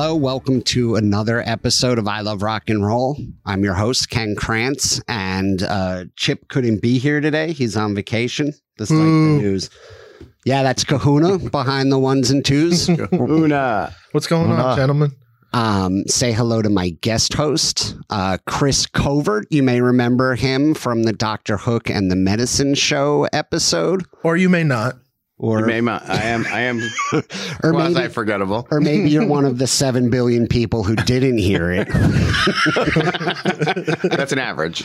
Hello, welcome to another episode of I Love Rock and Roll. I'm your host, Ken Krantz, and uh, Chip couldn't be here today. He's on vacation. This is like the news. Yeah, that's Kahuna behind the ones and twos. Una. What's going on, gentlemen? Um, say hello to my guest host, uh, Chris Covert. You may remember him from the Doctor Hook and the Medicine Show episode. Or you may not. Or, You may ma- I am. I am or quasi maybe forgettable. or maybe you're one of the seven billion people who didn't hear it. That's an average.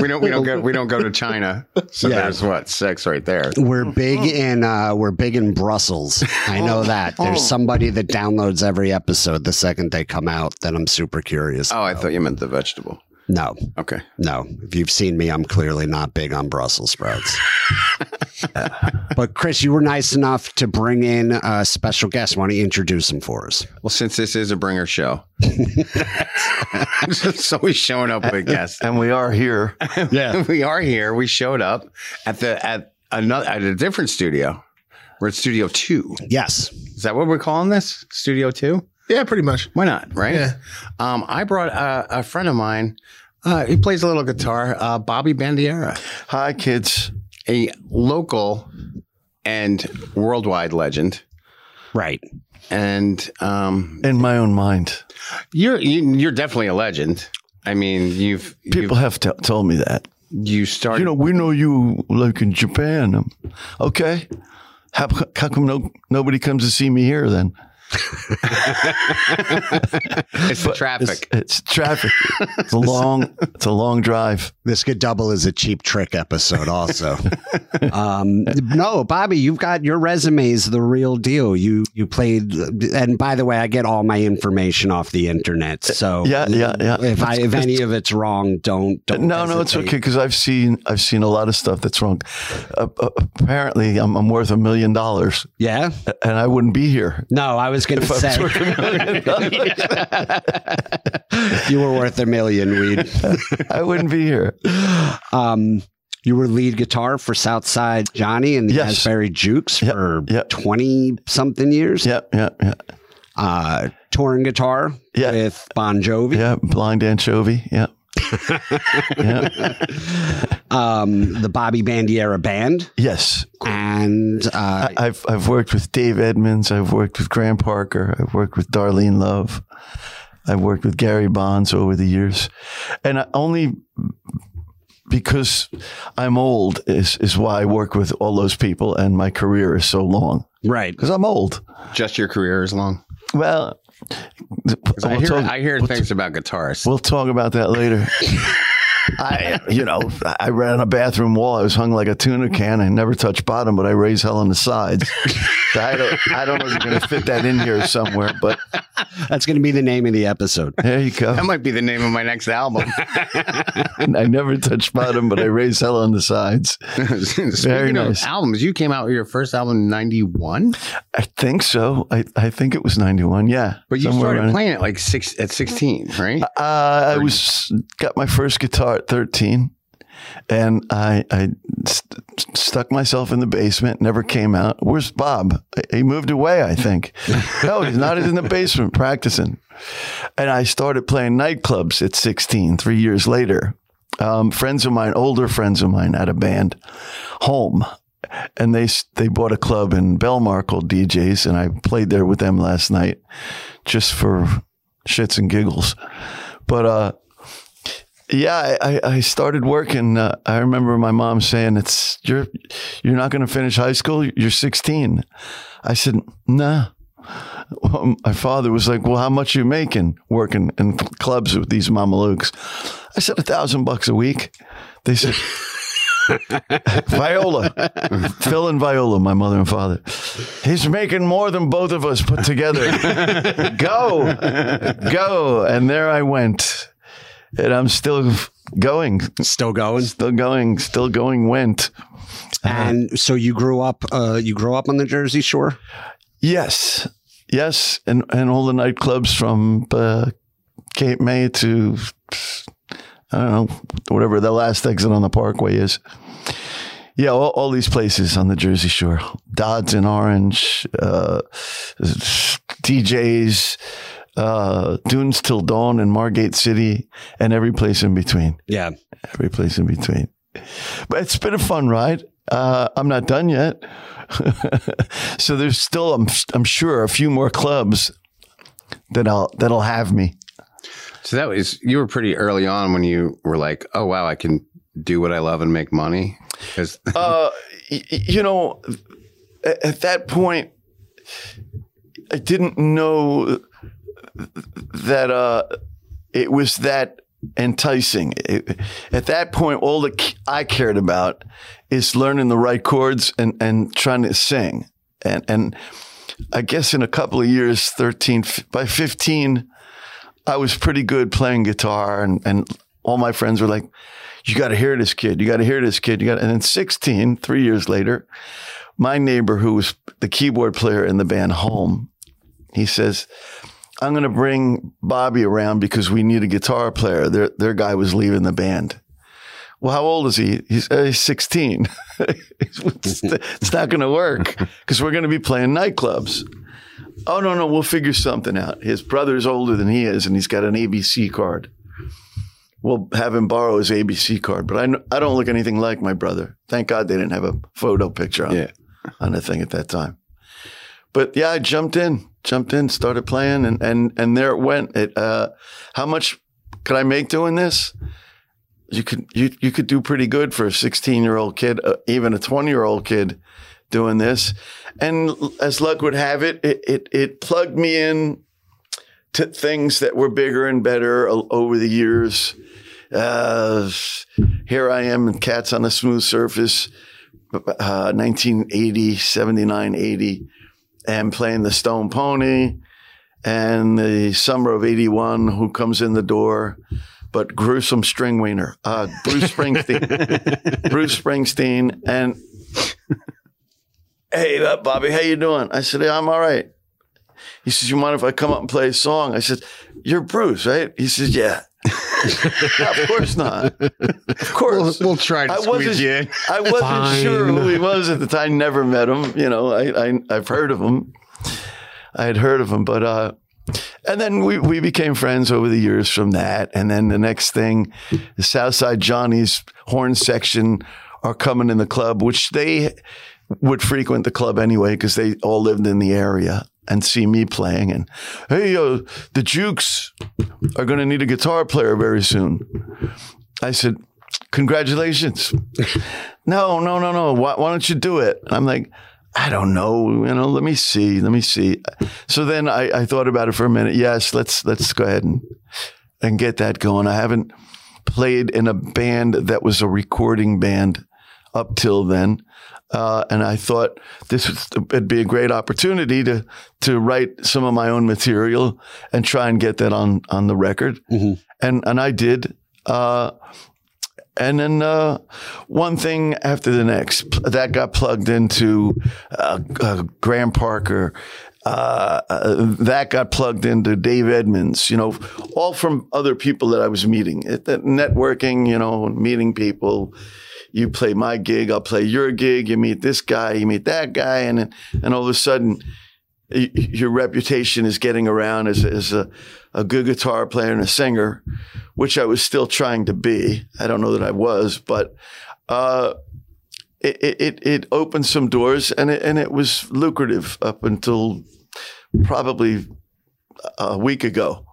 we don't. We don't go. We don't go to China. So Yeah. there's what six right there. We're big in uh, we're big in Brussels. I know that. There's somebody that downloads every episode the second they come out. That I'm super curious. Oh, I thought you meant the vegetable. No, Okay. no. If you've seen me, I'm clearly not big on Brussels sprouts. but Chris, you were nice enough to bring in a special guest. Why don't you introduce him for us? Well, since this is a bringer show, so we showing up with a guest. and we are here. Yeah. we are here. We showed up at the at another at a different studio. We're at Studio Two. Yes. Is that what we're calling this? Studio Two? Yeah, pretty much. Why not? Right? Yeah. Um, I brought a, a friend of mine. Uh, he plays a little guitar. Uh, Bobby Bandiera, Hi, kids. a local and worldwide legend. Right. And um, In my own mind, you're you, you're definitely a legend. I mean, you've people have t- told me that. you've, you started. You know, we know you like in Japan. Um, okay. How, how come no, nobody comes to see me here then? It's the traffic. it's traffic. It's a long, it's a long drive. This could double as a cheap trick episode, also. um, no, Bobby, you've got your resume is the real deal. You you played, and by the way, I get all my information off the internet. So Yeah, yeah, yeah. If I if any of it's wrong, don't don't. No, no, it's okay because I've seen, I've seen a lot of stuff that's wrong. Uh, uh, apparently, I'm, I'm worth a million dollars, Yeah. and I wouldn't be here. No, I was going to say worth a million you were worth a million. Weed. I wouldn't be here. Um, you were lead guitar for Southside Johnny and the Yes. Asbury Jukes Yep, for yep. twenty something years. Yeah, yeah, yeah, Uh, touring guitar Yeah. with Bon Jovi. yeah. Blind anchovy. Yeah, yeah. um, the Bobby Bandiera Band, Yes, and uh, I, I've I've worked with Dave Edmunds. I've worked with Graham Parker. I've worked with Darlene Love. I've worked with Gary Bonds over the years, and I only because I'm old is is why I work with all those people, and my career is so long right. because I'm old. Just your career is long. Well, I hear talk- I hear we'll things about guitarists. We'll talk about that later. I, you know, I ran on a bathroom wall. I was hung like a tuna can. I never touched bottom, but I raised hell on the sides. So I don't, I don't know if you're going to fit that in here somewhere, but That's going to be the name of the episode. there you go. that might be the name of my next album. I never touched bottom, but I raised hell on the sides. Speaking of nice. albums, you came out with your first album in '91, I think so. I, I think it was 91. Yeah. but you started playing it like six at 16, right? Uh, I was got my first guitar at 13 and I, I st- stuck myself in the basement, never came out. Where's Bob? He moved away, I think. no, he's not in the basement practicing. And I started playing nightclubs at 16, three years later. Um, friends of mine, older friends of mine, had a band, Home, and they they bought a club in Belmar called DJs, and I played there with them last night, just for shits and giggles. But uh, yeah, I, I- started working. Uh, I remember my mom saying, "It's you're you're not going to finish high school. You're 16." I said, "Nah." Well, my father was like, "Well, how much you making working in clubs with these mamalukes?" I said, "A thousand bucks a week." They said, "Viola, Phil and Viola, my mother and father. He's making more than both of us put together. go, go!" And there I went, and I'm still going, Still going. still going, still going. Went. And so you grew up. Uh, you grew up on the Jersey Shore. Yes, yes, and and all the nightclubs from uh, Cape May to I don't know whatever the last exit on the Parkway is. Yeah, all, all these places on the Jersey Shore, Dodds in Orange, uh, DJs, uh, Dunes Till Dawn in Margate City, and every place in between. Yeah. Every place in between. But it's been a fun ride. Uh, I'm not done yet. so there's still, I'm, I'm sure, a few more clubs that I'll that'll have me. So that was you were pretty early on when you were like, "Oh wow, I can do what I love and make money." 'Cause- uh, y- you know, at that point, I didn't know that uh, it was that enticing. It- at that point, all that I cared about is learning the right chords and, and trying to sing. And, and I guess in a couple of years, 13, by 15, I was pretty good playing guitar and, and all my friends were like, you got to hear this kid. You got to hear this kid. You got, and then 16, three years later, my neighbor, who was the keyboard player in the band Home, he says, I'm going to bring Bobby around because we need a guitar player. Their, their guy was leaving the band. Well, how old is he? He's, uh, he's 16. it's, it's not going to work because we're going to be playing nightclubs. Oh, no, no, we'll figure something out. His brother's older than he is, and he's got an ABC card. We'll have him borrow his ABC card, but I, kn- I don't look anything like my brother. Thank God they didn't have a photo picture on, Yeah. on the thing at that time. But yeah, I jumped in, jumped in, started playing, and and and there it went. It uh, how much could I make doing this? You could you you could do pretty good for a 16 year old kid, uh, even a 20 year old kid doing this. And as luck would have it, it it, it plugged me in to things that were bigger and better over the years. Uh, here I am in Cats on a Smooth Surface, uh, 1980, 79, 80, and playing the Stone Pony. And the summer of 81, who comes in the door? But gruesome string wiener, uh, Bruce Springsteen. Bruce Springsteen. And hey, uh, Bobby, how you doing? I said, yeah, I'm all right. He says, you mind if I come up and play a song? I said, you're Bruce, right? He says, yeah. No, of course not. Of we'll, course. we'll try to I squeeze wasn't, you in. I wasn't Fine. sure who he was at the time. Never met him. You know, I, I I've heard of him. I had heard of him, but uh, and then we we became friends over the years from that. And then the next thing, the Southside Johnny's horn section are coming in the club, which they would frequent the club anyway because they all lived in the area and see me playing. And hey, uh, the Jukes are going to need a guitar player very soon. I said, congratulations. no, no, no, no. Why, why don't you do it? I'm like, I don't know. You know, let me see. Let me see. So then I, I thought about it for a minute. Yes, let's let's go ahead and and get that going. I haven't played in a band that was a recording band up till then. Uh, and I thought this would it'd be a great opportunity to to write some of my own material and try and get that on on the record. Mhm. And and I did. Uh, and then uh, one thing after the next that got plugged into uh, uh, Graham Parker. Uh, uh, that got plugged into Dave Edmunds, you know, all from other people that I was meeting. It, that networking, you know, meeting people. You play my gig, I'll play your gig. You meet this guy, you meet that guy, and and all of a sudden, your reputation is getting around as, as a, a good guitar player and a singer, which I was still trying to be. I don't know that I was, but uh, it, it, it- opened some doors and it, and it was lucrative up until probably a week ago.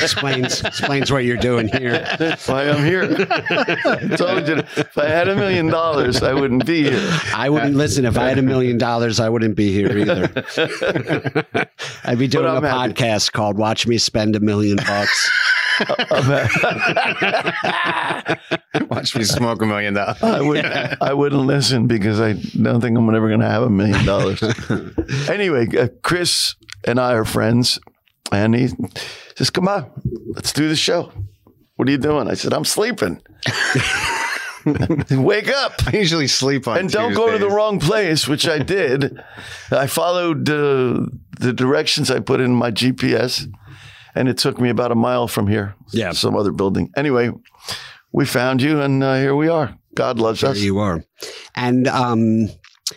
explains explains what you're doing here. That's why I'm here. I told you, if I had a million dollars, I wouldn't be here. I wouldn't listen if I had a million dollars. I wouldn't be here either. I'd be doing a I'm happy. podcast called "Watch Me Spend a Million Bucks." Watch me smoke a million dollars. I would I wouldn't listen because I don't think I'm ever going to have a million dollars. Anyway, uh, Chris and I are friends, and he says, "Come on, let's do the show." What are you doing? I said, "I'm sleeping." Wake up I usually sleep on and don't go to the wrong place, which I did. I followed uh, the directions I put in my GPS, and it took me about a mile from here. Yeah. some other building. Anyway, we found you, and uh, here we are. God loves There us. you are. And um,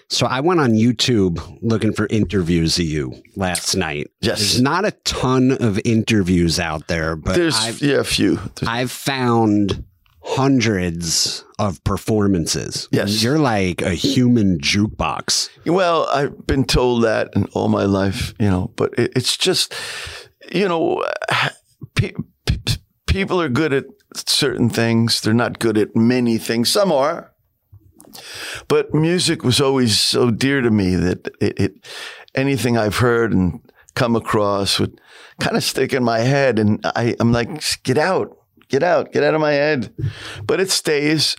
So I went on YouTube looking for interviews of you last night. Yes. There's not a ton of interviews out there, but There's I've, yeah, a few. There's- I've found hundreds of performances. Yes. You're like a human jukebox. Well, I've been told that in all my life, you know, but it, it's just, you know, pe- pe- people are good at certain things. They're not good at many things. Some are. But music was always so dear to me that it, it anything I've heard and come across would kind of stick in my head. And I, I'm like, get out, get out, get out of my head. But it stays.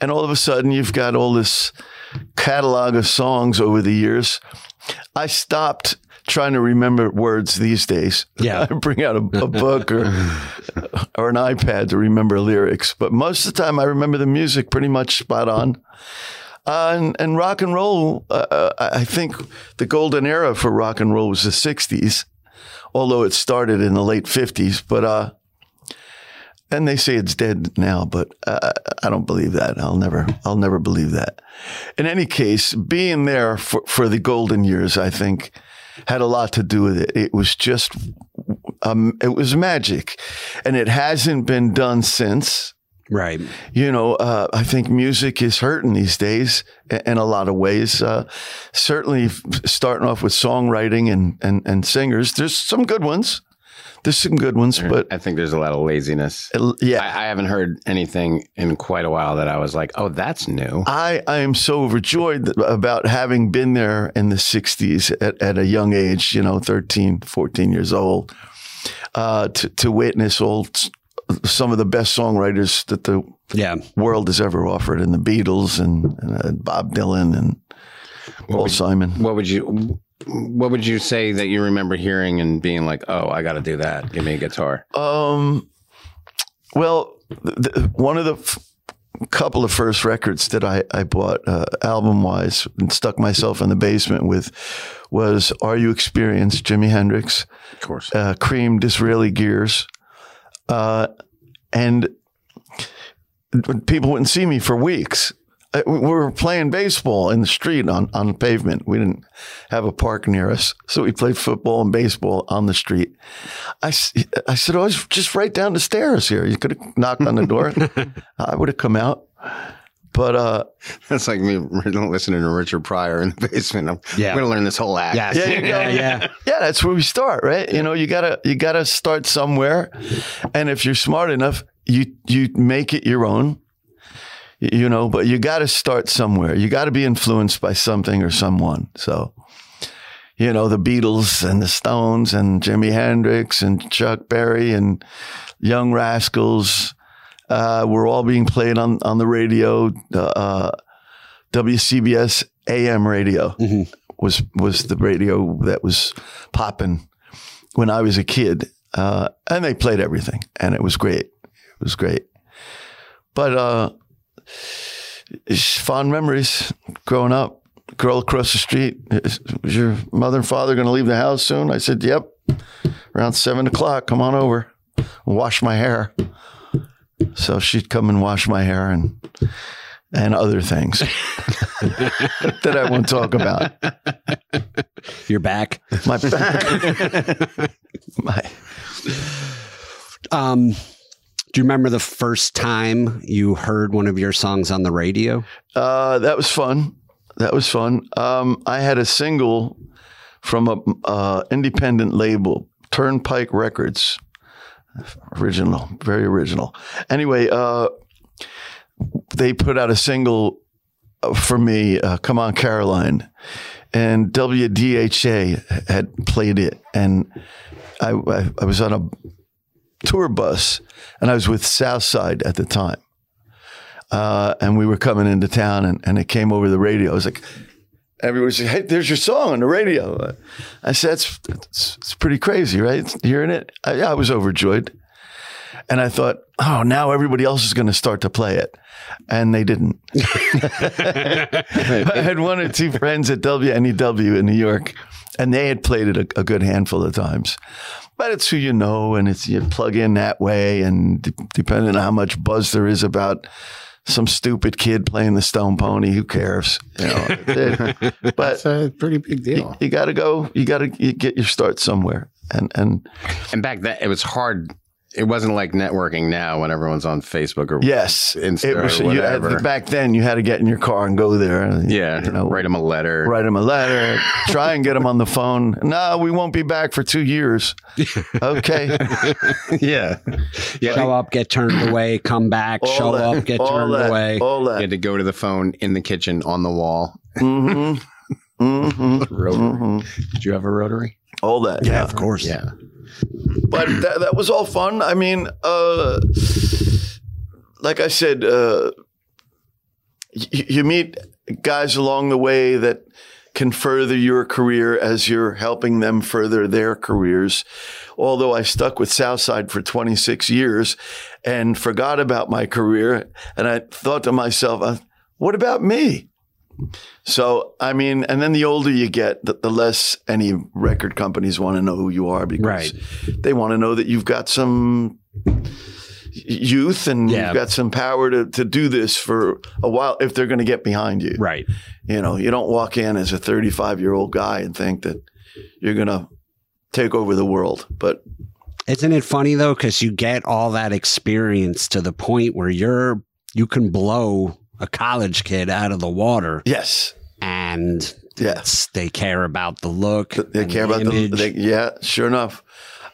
And all of a sudden, you've got all this catalog of songs over the years. I stopped trying to remember words these days. Yeah. I bring out a, a book or or an iPad to remember lyrics, but most of the time I remember the music pretty much spot on. Uh, and, and rock and roll, uh, I think the golden era for rock and roll was the '60s, although it started in the late '50s. But uh, and they say it's dead now, but uh, I don't believe that. I'll never, I'll never believe that. In any case, being there for, for the golden years, I think, had a lot to do with it. It was just, um, it was magic, and it hasn't been done since. Right. You know, uh, I think music is hurting these days in a lot of ways. Uh, certainly, starting off with songwriting and, and and singers, there's some good ones. There's some good ones, but I think there's a lot of laziness. uh, yeah, I, I haven't heard anything in quite a while that I was like, oh, that's new. I, I am so overjoyed that- about having been there in the 60s at, at a young age, you know, 13, 14 years old, uh, to, to witness all some of the best songwriters that the Yeah. world has ever offered, and the Beatles and, and uh, Bob Dylan and Paul Simon. What would you What would you say that you remember hearing and being like, oh, I got to do that. Give me a guitar. Um, well, the, one of the f- couple of first records that I, I bought uh, album wise and stuck myself in the basement with was Are You Experienced, Jimi Hendrix, Of course. uh, Cream, Disraeli Gears. Uh, and people wouldn't see me for weeks. Uh, We were playing baseball in the street on, on pavement. We didn't have a park near us. So we played football and baseball on the street. I, I said, oh, it's just right down the stairs here. You could have knocked on the door. I would have come out. But uh, That's like me listening to Richard Pryor in the basement. I'm, Yeah. I'm going to learn this whole act. Yes. Yeah, you go. yeah, yeah. yeah, that's where we start, right? You know, you gotta you gotta start somewhere, and if you're smart enough, you you make it your own. You know, but you got to start somewhere. You got to be influenced by something or someone. So, you know, the Beatles and the Stones and Jimi Hendrix and Chuck Berry and Young Rascals uh, were all being played on on the radio. Uh, WCBS AM radio Mhm. was was the radio that was popping when I was a kid, uh, and they played everything, and it was great. It was great, but uh, it's fond memories growing up. Girl across the street, is was your mother and father going to leave the house soon? I said, "Yep." Around seven o'clock, come on over, wash my hair. So she'd come and wash my hair and and other things that I won't talk about. You're back. My back. my Um, do you remember the first time you heard one of your songs on the radio? uh, that was fun. That was fun. Um, I had a single from a uh, independent label, Turnpike Records. Original, very original. Anyway, uh, they put out a single uh, for me, uh, "Come On Caroline," and WDHA had played it, and I, I, I was on a tour bus, and I was with Southside at the time. Uh, and we were coming into town, and, and it came over the radio. I was like, everybody said, "Hey, there's your song on the radio." I said, "It's it's, it's pretty crazy, right? Hearing it." I, yeah, I was overjoyed, and I thought, "Oh, now everybody else is going to start to play it," and they didn't. I had one or two friends at WNEW in New York, and they had played it a, a good handful of times. But it's who you know, and it's you plug in that way, and de- depending on how much buzz there is about some stupid kid playing the Stone Pony. Who cares? You know, it- but That's a pretty big you, deal. you got to go. You got to get your start somewhere. And and And back then, it was hard. It wasn't like networking now when everyone's on Facebook or yes, Insta it was. or You had, whatever. back then, you had to get in your car and go there. and, yeah, you know, write them a letter. write them a letter, try and get them on the phone. No, we won't be back for two years. Okay. yeah, yeah. Show up, get turned away, come back, All show that, up, get all turned that, away. All You that. had to go to the phone in the kitchen on the wall. hmm hmm Rotary. hmm Did you have a rotary? All that. yeah, of course. Yeah. But that, that was all fun. I mean, uh, like I said, uh, you meet guys along the way that can further your career as you're helping them further their careers. Although I stuck with Southside for 26 years and forgot about my career, and I thought to myself, uh, what about me? So, I mean, and then the older you get, the, the less any record companies want to know who you are because Right. they want to know that you've got some youth and Yeah. you've got some power to, to do this for a while if they're going to get behind you. Right. You know, you don't walk in as a 35 year old guy and think that you're going to take over the world. But Isn't it funny though? Because you get all that experience to the point where you're you can blow a college kid out of the water, yes, and yes. they care about the look. They care about the, image. they, yeah, sure enough.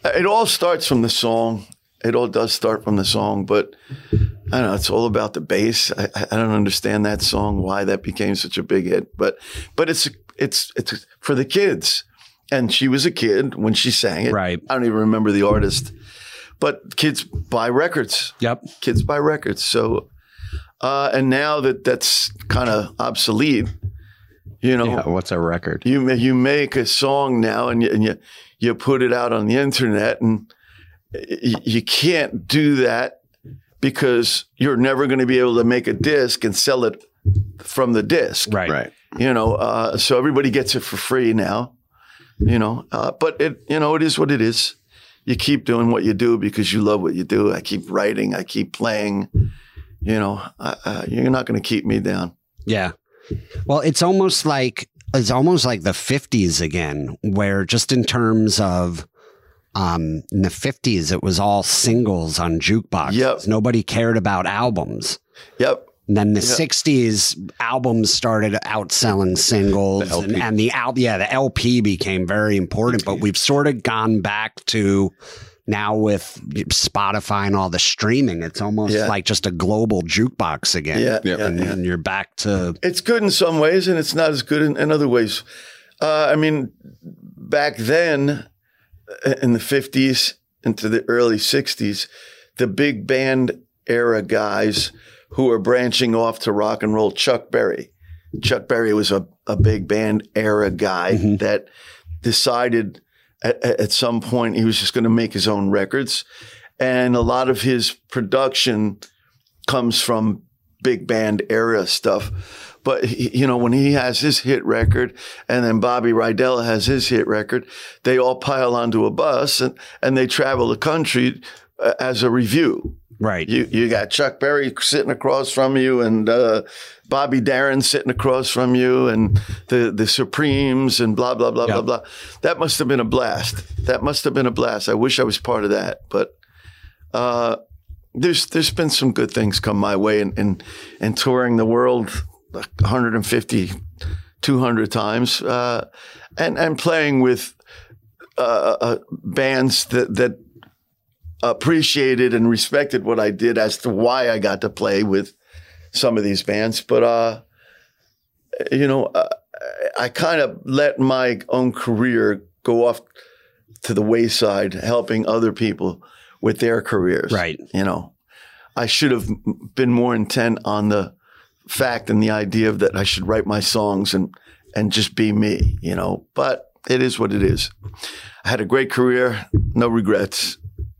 Uh, it all starts from the song. It all does start from the song, but I don't know. It's all about the bass. I, I I don't understand that song, why that became such a big hit, but, but it's, it's, it's for the kids. And she was a kid when she sang it. Right. I don't even remember the artist, but kids buy records. Yep. Kids buy records. So, uh, and now that that's kind of obsolete, you know, Yeah, what's a record? you you make a song now and you, and you you put it out on the internet and you can't do that because you're never going to be able to make a disc and sell it from the disc Right. Right. you know uh, so everybody gets it for free now you know uh, but it you know it is what it is you keep doing what you do because you love what you do i keep writing i keep playing you know uh, uh, you're not going to keep me down Yeah. Well, it's almost like it's almost like the 50s again, where just in terms of um in the 50s it was all singles on jukeboxes. Yep. Nobody cared about albums. yep And then the Yeah. 60s albums started outselling singles The and, and the al- yeah, the LP became very important, but we've sort of gone back to now with Spotify and all the streaming, it's almost Yeah. like just a global jukebox again. yeah, yeah, And, yeah. and you're back to it's good in some ways and it's not as good in, in other ways. Uh, I mean, back then uh, in the 50s into the early 60s, the big band era guys who were branching off to rock and roll, Chuck Berry. Chuck Berry was a, a big band era guy Mhm. that decided at, at some point he was just going to make his own records. And a lot of his production comes from big band era stuff. But he, you know, when he has his hit record, and then Bobby Rydell has his hit record, they all pile onto a bus and and they travel the country uh, as a revue. right. You you got Chuck Berry sitting across from you, and uh, Bobby Darin sitting across from you, and the the Supremes, and blah blah blah Yep. blah blah. That must have been a blast. That must have been a blast. I wish I was part of that, but. Uh, there's there's been some good things come my way in in, in touring the world like 150 200 times uh, and and playing with uh, uh, bands that that appreciated and respected what I did as to why I got to play with some of these bands but uh you know uh, I kind of let my own career go off to the wayside helping other people with their careers Right. you know i should have been more intent on the fact and the idea that i should write my songs and and just be me you know but it is what it is i had a great career no regrets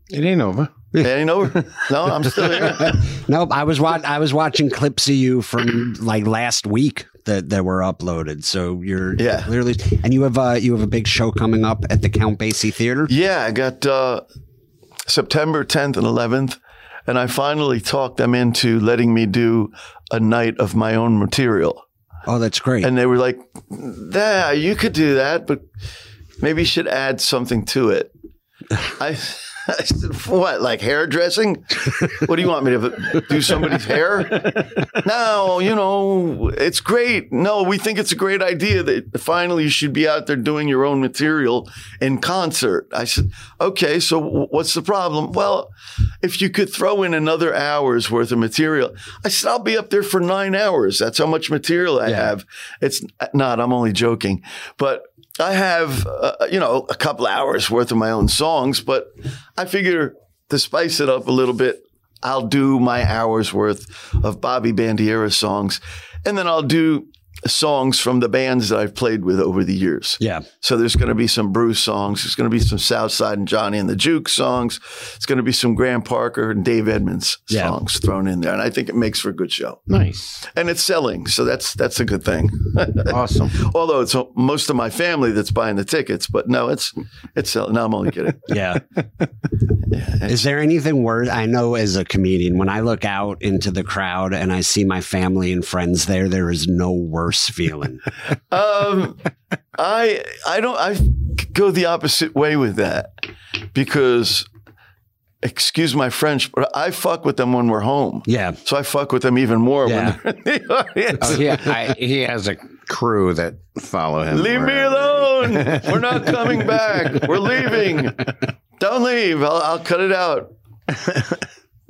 It ain't over. It ain't over no i'm still here Nope. I was wa- I was watching clips of you from like last week that, that were uploaded. So you're Yeah. clearly and you have uh you have a big show coming up at the Count Basie Theater. yeah i got uh september 10th and 11th and I finally talked them into letting me do a night of my own material. Oh, that's great. And they were like, "Yeah, you could do that, but maybe you should add something to it." I, I said, "What? Like hairdressing? What do you want me to do? Somebody's hair?" No, you know, it's great. No, we think it's a great idea that finally you should be out there doing your own material in concert. I said, "Okay, so what's the problem?" Well, if you could throw in another hour's worth of material, I said, "I'll be up there for nine hours. That's how much material I Yeah. have." It's uh, not. I'm only joking, but I have, uh, you know, a couple hours worth of my own songs. But I figure to spice it up a little bit, I'll do my hours worth of Bobby Bandiera songs, and then I'll do songs from the bands that I've played with over the years. yeah. So there's going to be some Bruce songs. There's going to be some Southside and Johnny and the Juke songs. It's going to be some Graham Parker and Dave Edmunds Yeah. songs thrown in there, and I think it makes for a good show. Nice. And it's selling, so that's that's a good thing. Awesome. Although it's most of my family that's buying the tickets, but no, it's it's selling. No, I'm only kidding. Yeah. Is there anything worse? I know as a comedian, when I look out into the crowd and I see my family and friends there, there is no worse feeling. Um, I I don't I go the opposite way with that because excuse my French, but I fuck with them when we're home. Yeah. So I fuck with them even more Yeah. when they're in the audience. Oh, yeah, I, he has a crew that follow him. Leave me alone. We're not coming back. We're leaving. Don't leave. I'll, I'll cut it out.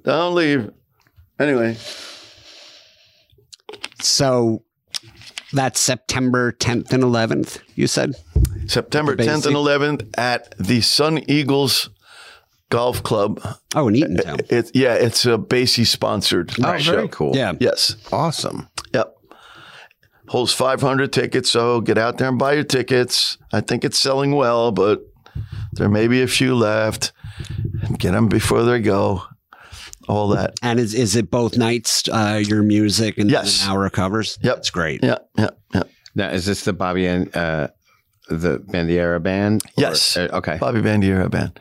Don't leave. Anyway, So that's September 10th and 11th, you said? September 10th and 11th at the Sun Eagles Golf Club. Oh, in Eatontown. It, yeah, it's a Basie sponsored Oh, show. very cool. Yeah. Yes. Awesome. Yep. Holds 500 tickets, so get out there and buy your tickets. I think it's selling well, but there may be a few left. Get them before they go. All that. And is, is it both nights, uh, your music and then Yes. an hour covers? Yep. That's great. Yeah, yeah, yeah. Now, is this the Bobby and uh, the Bandiera band? Or- Yes. uh, okay. Bobby Bandiera band.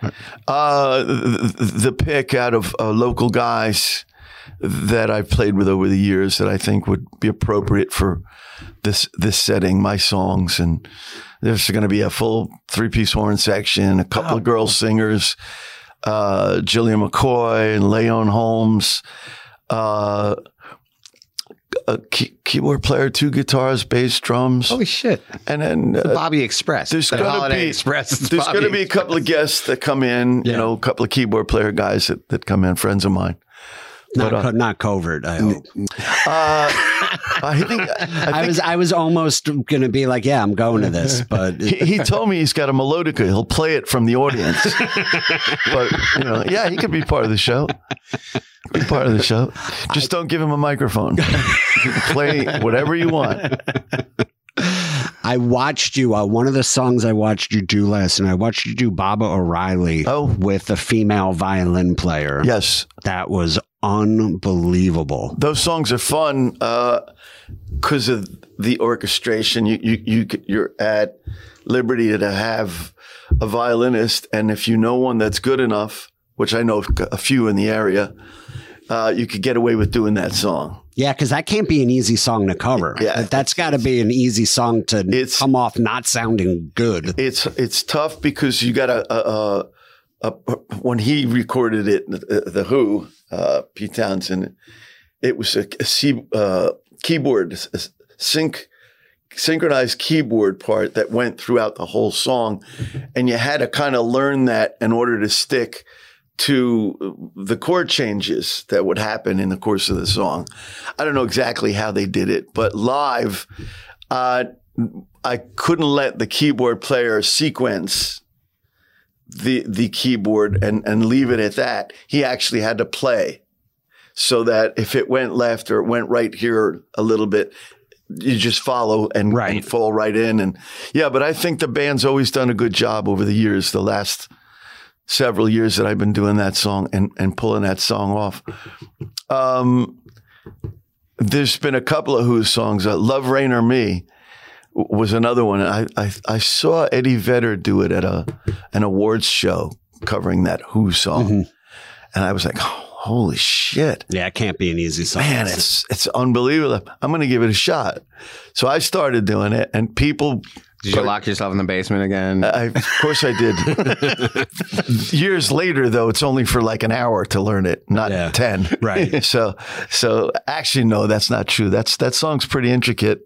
Uh, the, the pick out of uh, local guys that I've played with over the years that I think would be appropriate for this this setting, my songs, and there's going to be a full three piece horn section, a couple of girl singers, uh, Jillian McCoy and Leon Holmes. Uh, a key- keyboard player, two guitars, bass, drums, Holy shit. and then The uh, Bobby Express. there's The gonna Holiday be- Express. There's going to be a couple of guests that come in, you know, a couple of keyboard player guys that, that come in, friends of mine. Not, uh, co- not covert, I hope. Uh, I think, I I think was I was almost going to be like, yeah, I'm going to this, but he, he told me he's got a melodica. He'll play it from the audience. but, you know, yeah, he could be part of the show. Be part of the show. Just don't give him a microphone. Play whatever you want. I watched you. Uh, one of the songs I watched you do last and I watched you do Baba O'Riley Oh. with a female violin player. Yes. That was unbelievable. Those songs are fun uh, because of the orchestration. You, you, you, you're at liberty to have a violinist, and if you know one that's good enough, which I know a few in the area, uh, you could get away with doing that song. Yeah, because that can't be an easy song to cover. Yeah. That- that's got to be an easy song to It's- come off not sounding good. It's it's tough because you got a, a, a, a when he recorded it, the Who, uh, Pete Townshend, it was a, a C, uh, keyboard a sync synchronized keyboard part that went throughout the whole song, and you had to kind of learn that in order to stick to the chord changes that would happen in the course of the song. I don't know exactly how they did it, but live, uh, I couldn't let the keyboard player sequence the the keyboard and and leave it at that. He actually had to play so that if it went left or it went right here a little bit, you just follow and, Right. and fall right in. And yeah, but I think the band's always done a good job over the years, the last several years that I've been doing that song and, and pulling that song off. Um, there's been a couple of Who's songs. Uh, Love Reign O'er Me was another one. I, I I saw Eddie Vedder do it at a an awards show covering that Who song, Mhm. and I was like, oh, holy shit. Yeah, it can't be an easy song. Man, it's it's unbelievable. I'm going to give it a shot. So I started doing it, and people. Did you lock yourself in the basement again? I, of course, I did. Years later, though, it's only for like an hour to learn it, not Yeah. ten. Right. so, so actually, no, that's not true. That's that song's pretty intricate.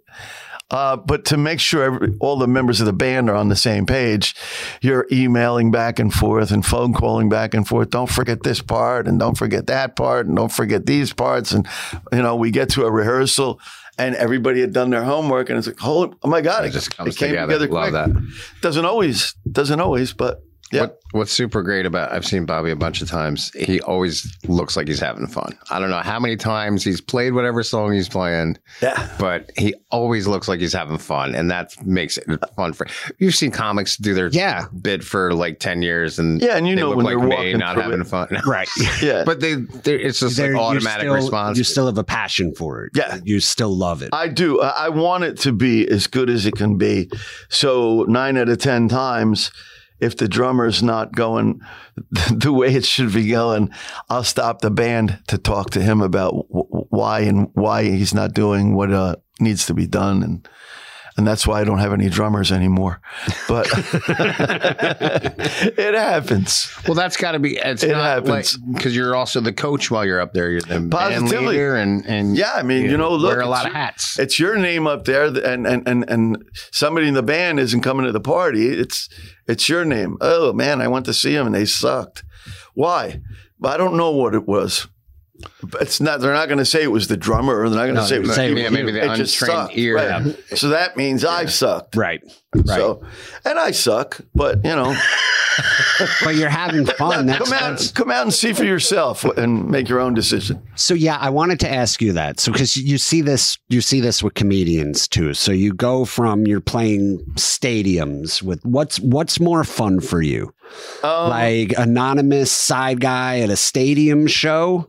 Uh, but to make sure every, all the members of the band are on the same page, you're emailing back and forth and phone calling back and forth. Don't forget this part and don't forget that part and don't forget these parts. And, you know, we get to a rehearsal and everybody had done their homework and it's like, oh my God, It it, just comes it came together. together, Love quick. that. Doesn't always, doesn't always, but yeah. What, what's super great about I've seen Bobby a bunch of times. He always looks like he's having fun. I don't know how many times he's played whatever song he's playing, Yeah. but he always looks like he's having fun, and that makes it fun for. You've seen comics do their Yeah. bit for like ten years, and Yeah, and you they know look when like they're walking not having it. fun. right. Yeah. But they, it's just There- like you automatic still- response. You still have a passion for it. Yeah. You still love it. I do. I I want it to be as good as it can be. So nine out of ten times, if the drummer's not going the way it should be going, I'll stop the band to talk to him about why and why he's not doing what uh, needs to be done, and and that's why I don't have any drummers anymore. But it happens. Well, that's got to be. It's It not happens. because you're also the coach while you're up there. You're the Positively. and and Yeah, I mean, you know, look, wear a lot of hats. It's your name up there, and and and and somebody in the band isn't coming to the party. It's it's your name. Oh man, I went to see them and they sucked. Why? I don't know what it was. But it's not. They're not going to say it was the drummer, or they're not going to No, say it was say you. maybe the It just untrained ear. right? So that means I sucked. right. Right. So, and I suck, but you know, but you're having fun. That's, come out, that's- come out and see for yourself and make your own decision. So yeah, I wanted to ask you that. So because you see this, you see this with comedians too. So you go from you're playing stadiums with what's what's more fun for you, Um, like anonymous side guy at a stadium show,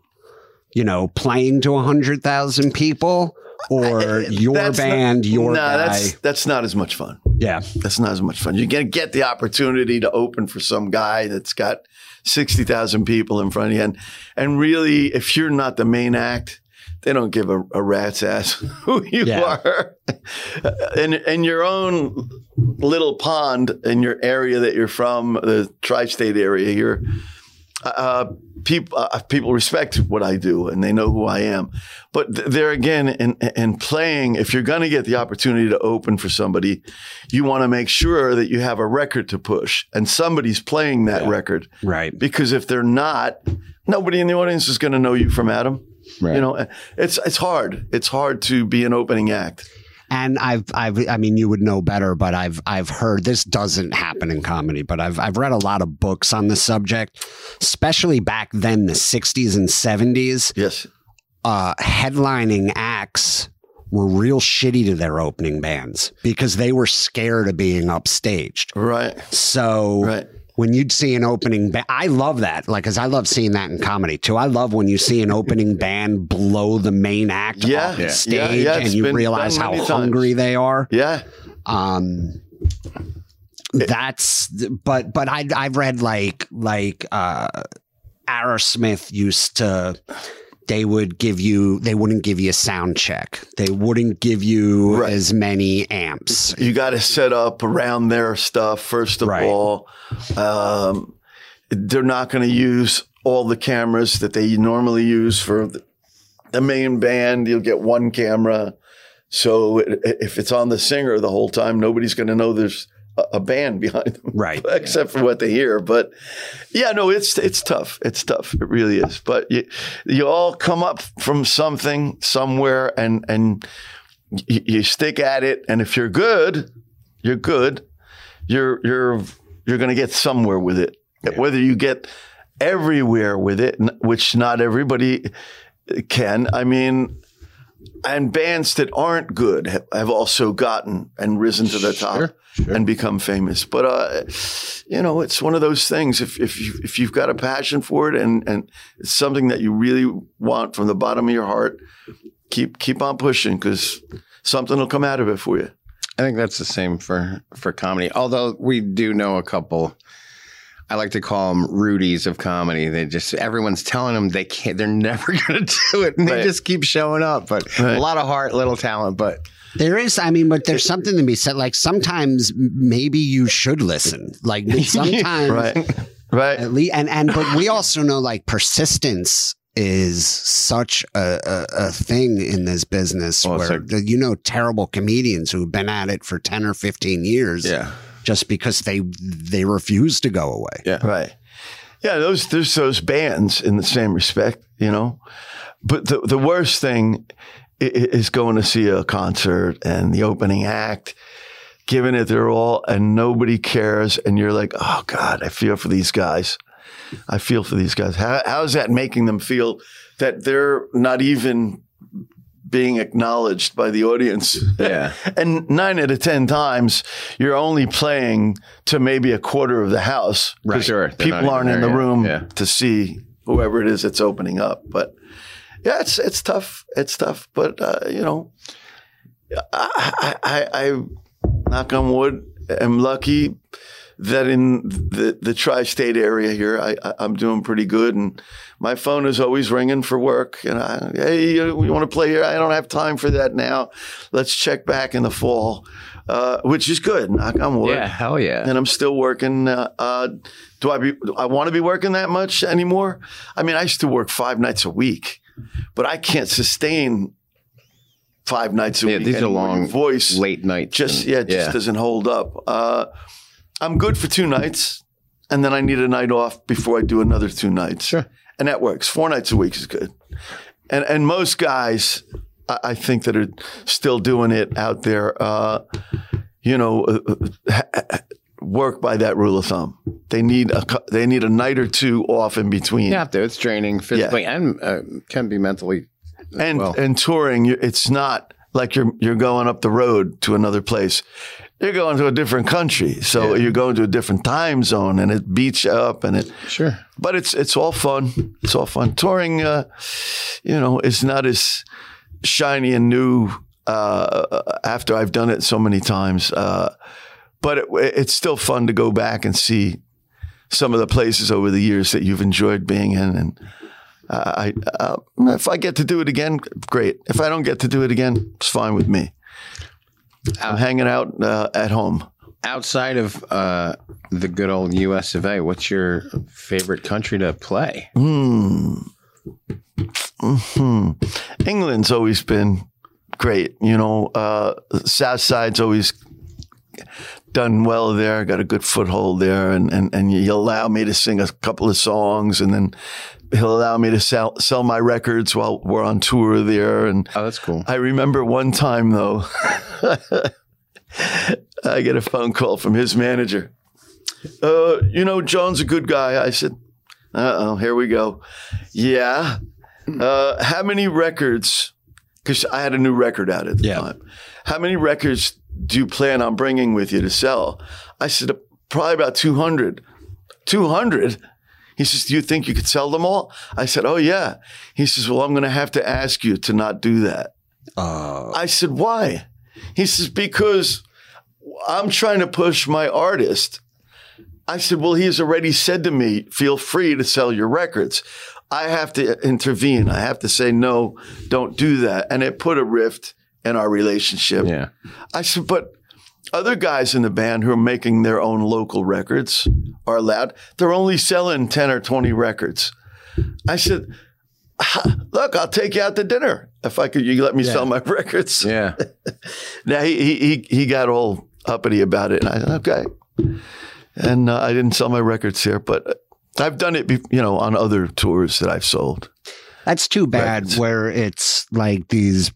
you know, playing to a hundred thousand people, or your that's not- band, your nah, guy. that's that's not as much fun. yeah, That's not as much fun. You're going to get the opportunity to open for some guy that's got 60,000 people in front of you. And, and really, if you're not the main act, they don't give a, a rat's ass who you Yeah. are. in, in your own little pond in your area that you're from, the tri state area here, uh, people uh, people respect what I do and they know who I am. But th- there again, in, in playing, if you're going to get the opportunity to open for somebody, you want to make sure that you have a record to push and somebody's playing that record. right. Because if they're not, nobody in the audience is going to know you from Adam. Right. You know, it's it's hard. It's hard to be an opening act. And I've, I've, I mean, you would know better, but I've, I've heard this doesn't happen in comedy, but I've, I've read a lot of books on the subject, especially back then, the '60s and '70s. Yes. Uh, headlining acts were real shitty to their opening bands because they were scared of being upstaged. Right. So Right. When you'd see an opening band, I love that. Like, cause I love seeing that in comedy too. I love when you see an opening band blow the main act Yeah. off the stage Yeah, yeah, and you been realize how hungry times. they are. Yeah. Um, that's, but, but I, I've read like, like, uh, Aerosmith used to, they would give you, they wouldn't give you a sound check. They wouldn't give you Right. as many amps. you got to set up around their stuff first of Right. all. Um, they're not going to use all the cameras that they normally use for the, the main band. You'll get one camera, so if it's on the singer the whole time, nobody's going to know there's a, band behind them, Right. except for what they hear. But yeah, no, it's it's tough. It's tough. It really is. But you you all come up from something somewhere, and and you, you stick at it. And if you're good, you're good. You're you're you're going to get somewhere with it. Whether you get everywhere with it, which not everybody can. I mean, and bands that aren't good have, have also gotten and risen to the top and become famous. But uh, you know, it's one of those things. If if you if you've got a passion for it and and it's something that you really want from the bottom of your heart, keep keep on pushing because something will come out of it for you. I think that's the same for for comedy. Although we do know a couple. I like to call them Rudies of comedy. They just everyone's telling them they can't. They're never going to do it, and they just keep showing up. But Right. a lot of heart, little talent. But There is, I mean, but there's something to be said. Like sometimes maybe you should listen. Like sometimes, Right. Right. at least, and and but we also know like persistence is such a, a, a thing in this business Well, where like- you know terrible comedians who've been at it for ten or fifteen years, yeah, just because they they refuse to go away. yeah, Right. Yeah, those there's those bands in the same respect, you know. But the the worst thing i- i- is going to see a concert and the opening act giving it their all and nobody cares and you're like, "Oh god, I feel for these guys. I feel for these guys." How how is that making them feel that they're not even being acknowledged by the audience? yeah. And nine out of 10 times, you're only playing to maybe a quarter of the house. Right. Sure. They're People aren't in the yet. room Yeah. to see whoever it is that's opening up. But yeah, it's, it's tough. It's tough. But, uh, you know, I, I, I, I, knock on wood, am lucky that in the, the tri-state area here, I, I'm doing pretty good. And my phone is always ringing for work. And I, hey, you, you want to play here? I don't have time for that now. Let's check back in the fall, uh, which is good. Knock on wood. Yeah, hell yeah. And I'm still working. Uh, uh, do I be? do I want to be working that much anymore? I mean, I used to work five nights a week, but I can't sustain five nights a Yeah, week. these are long, Your voice late nights. just and- yeah, it just doesn't hold up. I'm good for two nights, and then I need a night off before I do another two nights. Sure. and that works. Four nights a week is good. And and most guys, I, I think that are still doing it out there. Uh, you know, uh, uh, work by that rule of thumb. They need a they need a night or two off in between. You have to. It's draining physically and uh, can be mentally. and well. and touring, it's not like you're you're going up the road to another place. You're going to a different country, so Yeah. you're going to a different time zone, and it beats you up, and it. Sure. But it's it's all fun. It's all fun. Touring, uh, you know, is not as shiny and new uh, after I've done it so many times. Uh, but it, it's still fun to go back and see some of the places over the years that you've enjoyed being in. And uh, I, uh, if I get to do it again, great. If I don't get to do it again, it's fine with me. I'm hanging out uh, at home. Outside of uh, the good old U.S. of A., what's your favorite country to play? Hmm. Hmm. England's always been great. You know, uh, Southside's always done well there. Got a good foothold there, and and and he'll allow me to sing a couple of songs, and then he'll allow me to sell sell my records while we're on tour there. And Oh, that's cool. I remember one time though, I get a phone call from his manager. Uh, you know, John's a good guy. I said, uh oh, here we go. Yeah. Uh, how many records? Because I had a new record out at the Yeah. time. How many records do you plan on bringing with you to sell? I said, probably about 200. 200? He says, Do you think you could sell them all? I said, Oh, yeah. He says, Well, I'm going to have to ask you to not do that. Uh, I said, Why? He says, Because I'm trying to push my artist. I said, Well, he's already said to me, Feel free to sell your records. I have to intervene. I have to say, No, don't do that. And it put a rift in our relationship. Yeah. I said, But other guys in the band who are making their own local records are allowed. They're only selling 10 or 20 records. I said, Look, I'll take you out to dinner if I could. You let me sell my records. Yeah. Now he, he he he got all uppity about it, and I said, okay. And uh, I didn't sell my records here, but I've done it, be, you know, on other tours that I've sold. that's too bad Records. where it's like these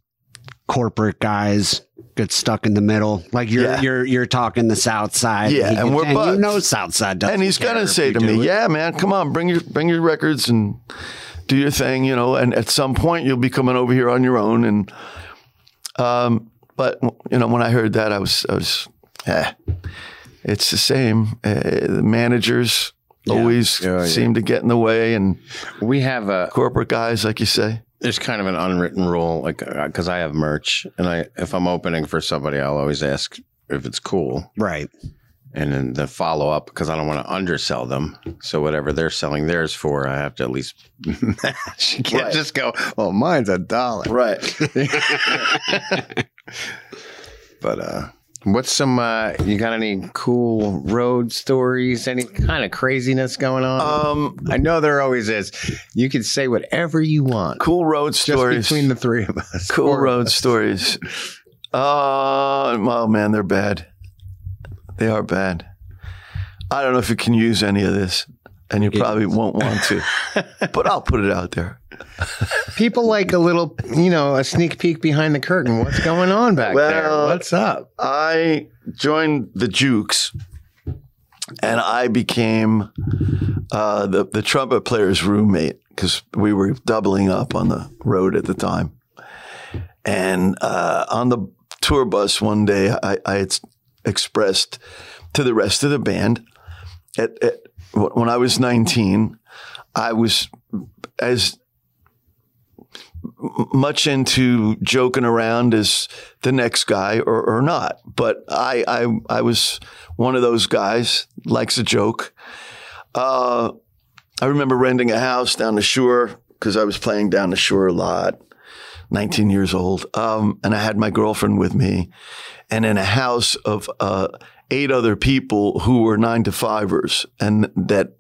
corporate guys get stuck in the middle. Like you're Yeah. you're you're talking the Southside. Yeah, He and we're you buds. know Southside doesn't and he's care gonna say to me, it. "Yeah, man, come on, bring your bring your records and do your thing," you know. And at some point, you'll be coming over here on your own. And um, but you know, when I heard that, I was I was, eh, it's the same. Uh, the managers always Yeah, yeah. seem to get in the way, and We have a corporate guys, like you say. There's kind of an unwritten rule, like because I have merch, and I if I'm opening for somebody, I'll always ask if it's cool. Right. and then the follow up because I don't want to undersell them. So whatever they're selling theirs for, I have to at least match. You can't Right. just go, "Well, mine's a dollar." Right. But uh, what's some? Uh, you got any cool road stories? Any kind of craziness going on? Um, I know there always is. You can say whatever you want. cool road stories. between the three of us. cool road us. stories. Uh, oh man, they're bad. They are bad. I don't know if you can use any of this, and you probably won't want to, but I'll put it out there. People like a little, you know, a sneak peek behind the curtain. What's going on back there? Well, What's up? I joined the Jukes, and I became uh, the the trumpet player's roommate because we were doubling up on the road at the time. And uh, on the tour bus one day, I, I had expressed to the rest of the band at, at when I was 19, I was as much into joking around as the next guy or, or not. But I, I I was one of those guys likes a joke. Uh, I remember renting a house down the shore because I was playing down the shore a lot. 19 years old, um, and I had my girlfriend with me, and in a house of uh, eight other people who were nine to fivers, and that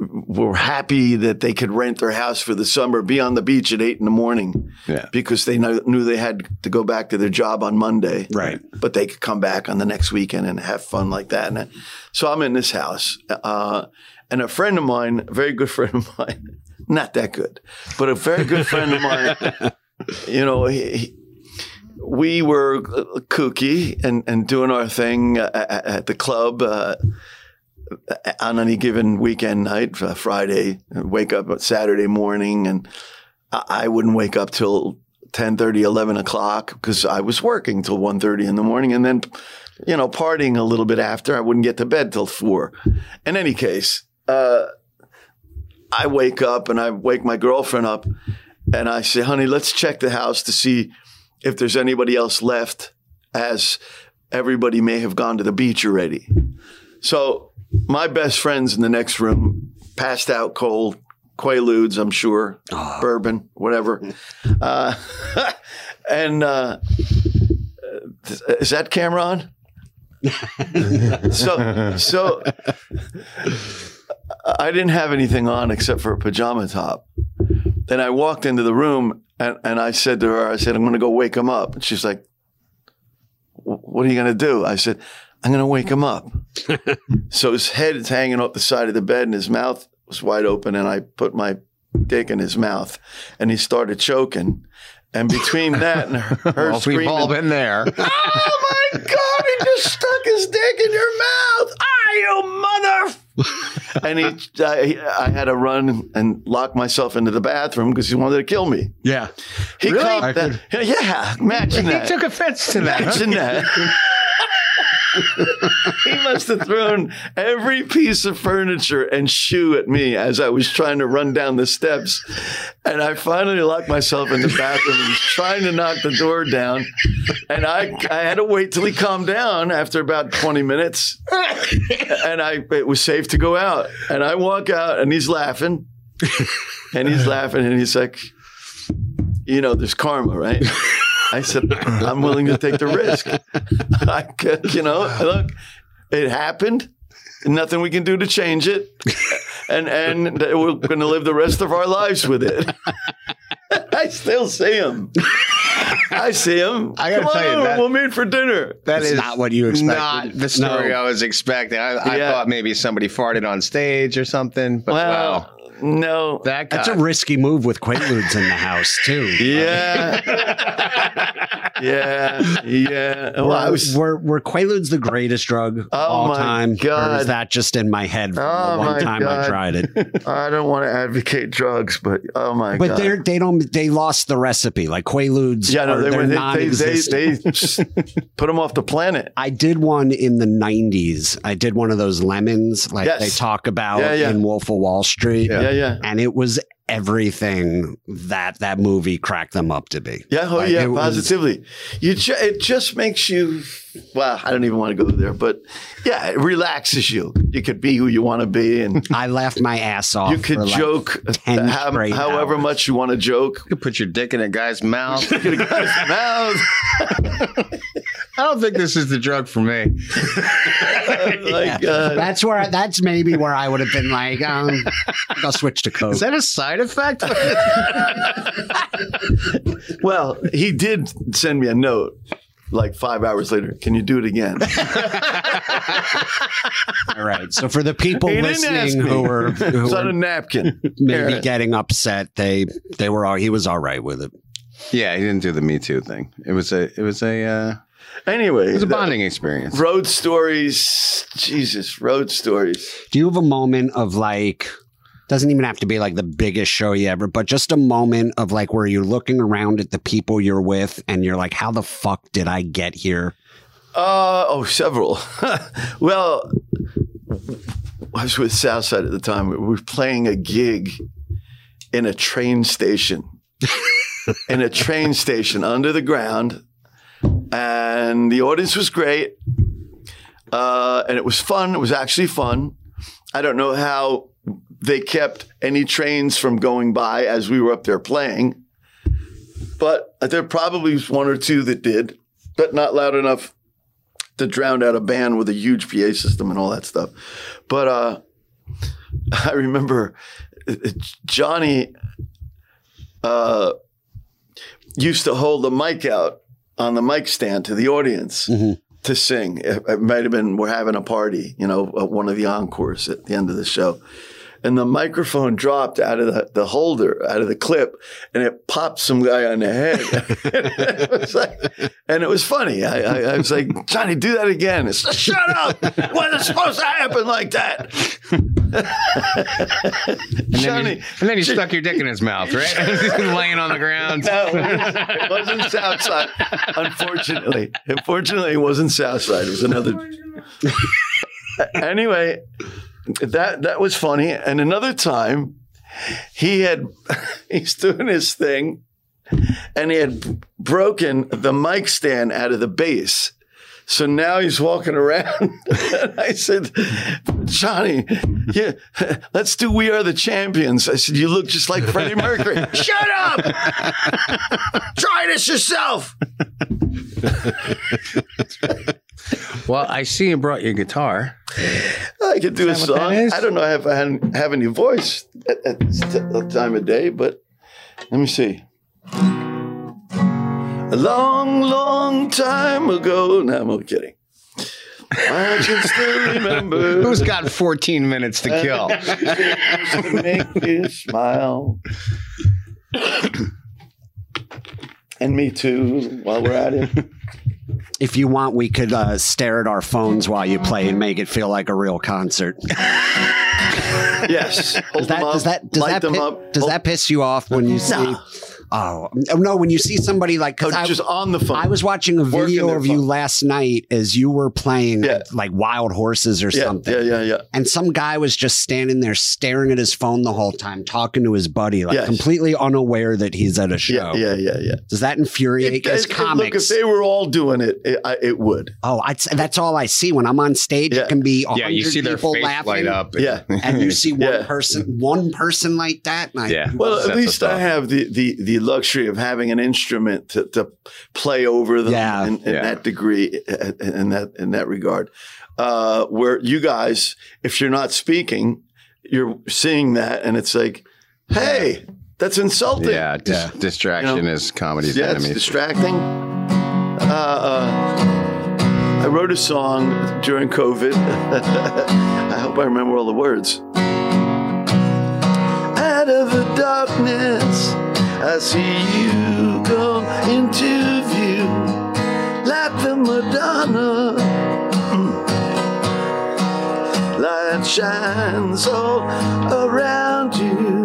were happy that they could rent their house for the summer, be on the beach at eight in the morning, Yeah. because they knew, knew they had to go back to their job on Monday, Right. But they could come back on the next weekend and have fun like that. And I- so I'm in this house, uh, and a friend of mine, a very good friend of mine, not that good, but a very good friend of mine, you know, he, he- we were uh, kooky and, and doing our thing uh, at, at the club. Uh, on any given weekend night, uh, Friday, wake up at Saturday morning, and I, wouldn't wake up till 10, 11 o'clock because I was working till 1.30 in the morning, and then, you know, partying a little bit after. I wouldn't get to bed till four. In any case, uh, I wake up and I wake my girlfriend up, and I say, "Honey, let's check the house to see if there's anybody else left, as everybody may have gone to the beach already." So my best friend's in the next room, passed out cold, Quaaludes, I'm sure, bourbon, whatever. Uh, and uh, is that camera on? so, so I didn't have anything on except for a pajama top. Then I walked into the room and, and I said to her, I said, I'm going to go wake him up. And she's like, What are you going to do? I said, I'm going to wake him up. so his head is hanging off the side of the bed and his mouth was wide open. And I put my dick in his mouth and he started choking. And between that and her, her Well, screaming, we've all been there. Oh my God, he just stuck his dick in your mouth. Ah, you mother. and he, uh, I, I had to run and lock myself into the bathroom because he wanted to kill me. Yeah. He Really? called I that. Yeah, imagine he that. took offense to that. Imagine that. He must have thrown every piece of furniture and shoe at me as I was trying to run down the steps. And I finally locked myself in the bathroom and was trying to knock the door down. And I, I had to wait till he calmed down after about 20 minutes. And I it was safe to go out. And I walk out and he's laughing. And he's laughing and he's like, you know, there's karma, right? I said, I'm willing to take the risk. I could, you know, look, it happened. Nothing we can do to change it. And and we're going to live the rest of our lives with it. I still see him. I see him. I gotta Come tell you, that- we'll meet for dinner. That is not what you expected. Not the story No. I was expecting. I, I Yeah. thought maybe somebody farted on stage or something. But Well, wow, no. that guy. That's a risky move with Quaaludes in the house too. yeah. yeah. Yeah. Well, I Were, was, were, were Quaaludes the greatest drug of Oh all my time? Or is that just in my head from Oh the one my time God. I tried it? I don't want to advocate drugs, but oh my But God. But they're they don't they lost the recipe. Like Quaaludes, Yeah, no, are, they, they're were, they, they, they, they put them off the planet. I did one in the '90s. I did one of those lemons, like Yes. they talk about Yeah, yeah. in Wolf of Wall Street, Yeah, yeah. and it was everything that that movie cracked them up to be. Yeah, oh Like, yeah, it was- positively. You ju- it just makes you. Well, I don't even want to go there, but yeah, it relaxes you. You could be who you want to be, and I laughed my ass off. you could for, like, joke 10 how- however hours. much you want to joke. You could put your dick in a guy's mouth. A guy's mouth. I don't think this is the drug for me. like, uh, That's where that's maybe where I would have been like, um, I'll switch to coke. Is that a side effect? well, he did send me a note like five hours later. Can you do it again? All right. So for the people He listening who were who it's on a napkin. maybe Here. getting upset, they they were all he was all right with it. yeah, he didn't do the Me Too thing. It was a it was a uh, Anyway, it was a bonding experience. road stories. Jesus, road stories. Do you have a moment of like doesn't even have to be like the biggest show you ever, but just a moment of like where you're looking around at the people you're with and you're like, how the fuck did I get here? Uh, oh, several. well, I was with Southside at the time. We were playing a gig in a train station, in a train station under the ground, and the audience was great, uh, and it was fun. It was actually fun. I don't know how they kept any trains from going by as we were up there playing, but there probably was one or two that did, but not loud enough to drown out a band with a huge PA system and all that stuff. But uh, I remember uh, Johnny uh, used to hold the mic out on the mic stand to the audience Mhm. to sing. It, it might have been we're having a party, you know, one of the encores at the end of the show. And the microphone dropped out of the, the holder, out of the clip, and it popped some guy on the head. it was like, and it was funny. I, I, I was like, Johnny, do that again. It's shut up. When it's supposed to happen like that. And then, Johnny, you, and then you stuck your dick in his mouth, right? Laying on the ground. No, it wasn't Southside. Unfortunately, unfortunately, it wasn't Southside. It was another. Oh anyway, that that was funny. And another time, he had he's doing his thing, and he had broken the mic stand out of the bass. So now he's walking around. and I said, Johnny, yeah, let's do We Are the Champions. I said, You look just like Freddie Mercury. Shut up! Try this yourself. Well, I see you brought your guitar. I could do a Is that what that song. I don't know if I have, have any voice at, at this t- time of day, but let me see. A long, long time ago. No, I'm only kidding. I can still remember. Who's got 14 minutes to kill? to make you smile. and me too, while we're at it. If you want, we could uh, stare at our phones while you play and make it feel like a real concert. Yes. Hold Does that them up, does that does light that them pi- up. does Hold- that piss you off when you see? No. Oh no! When you see somebody like Oh, I, just on the phone. I was watching a video their of you last night as you were playing Yeah. like wild horses or yeah, something. yeah, yeah, yeah. And some guy was just standing there staring at his phone the whole time, talking to his buddy, like Yes. completely unaware that he's at a show. Yeah, yeah, yeah, yeah. Does that infuriate It- as it- Look, comics? if they were all doing it, it, I, it would. oh, I'd, that's all I see when I'm on stage. Yeah. It can be a Yeah, you hundred see their people face laughing, light up. Yeah. and you see one Yeah. person, one person like that. And I, Yeah. Well, at least I have the, the, the luxury of having an instrument to, to play over them Yeah. in, in Yeah. that degree, in that in that regard. Uh, where you guys, if you're not speaking, you're seeing that, and it's like, hey, that's insulting. Yeah, dis- Yeah. distraction You know, is comedy's Yeah, it's enemy. distracting. Uh, uh, I wrote a song during COVID. I hope I remember all the words. Out of the darkness, I see you come into view like the Madonna. Light shines all around you.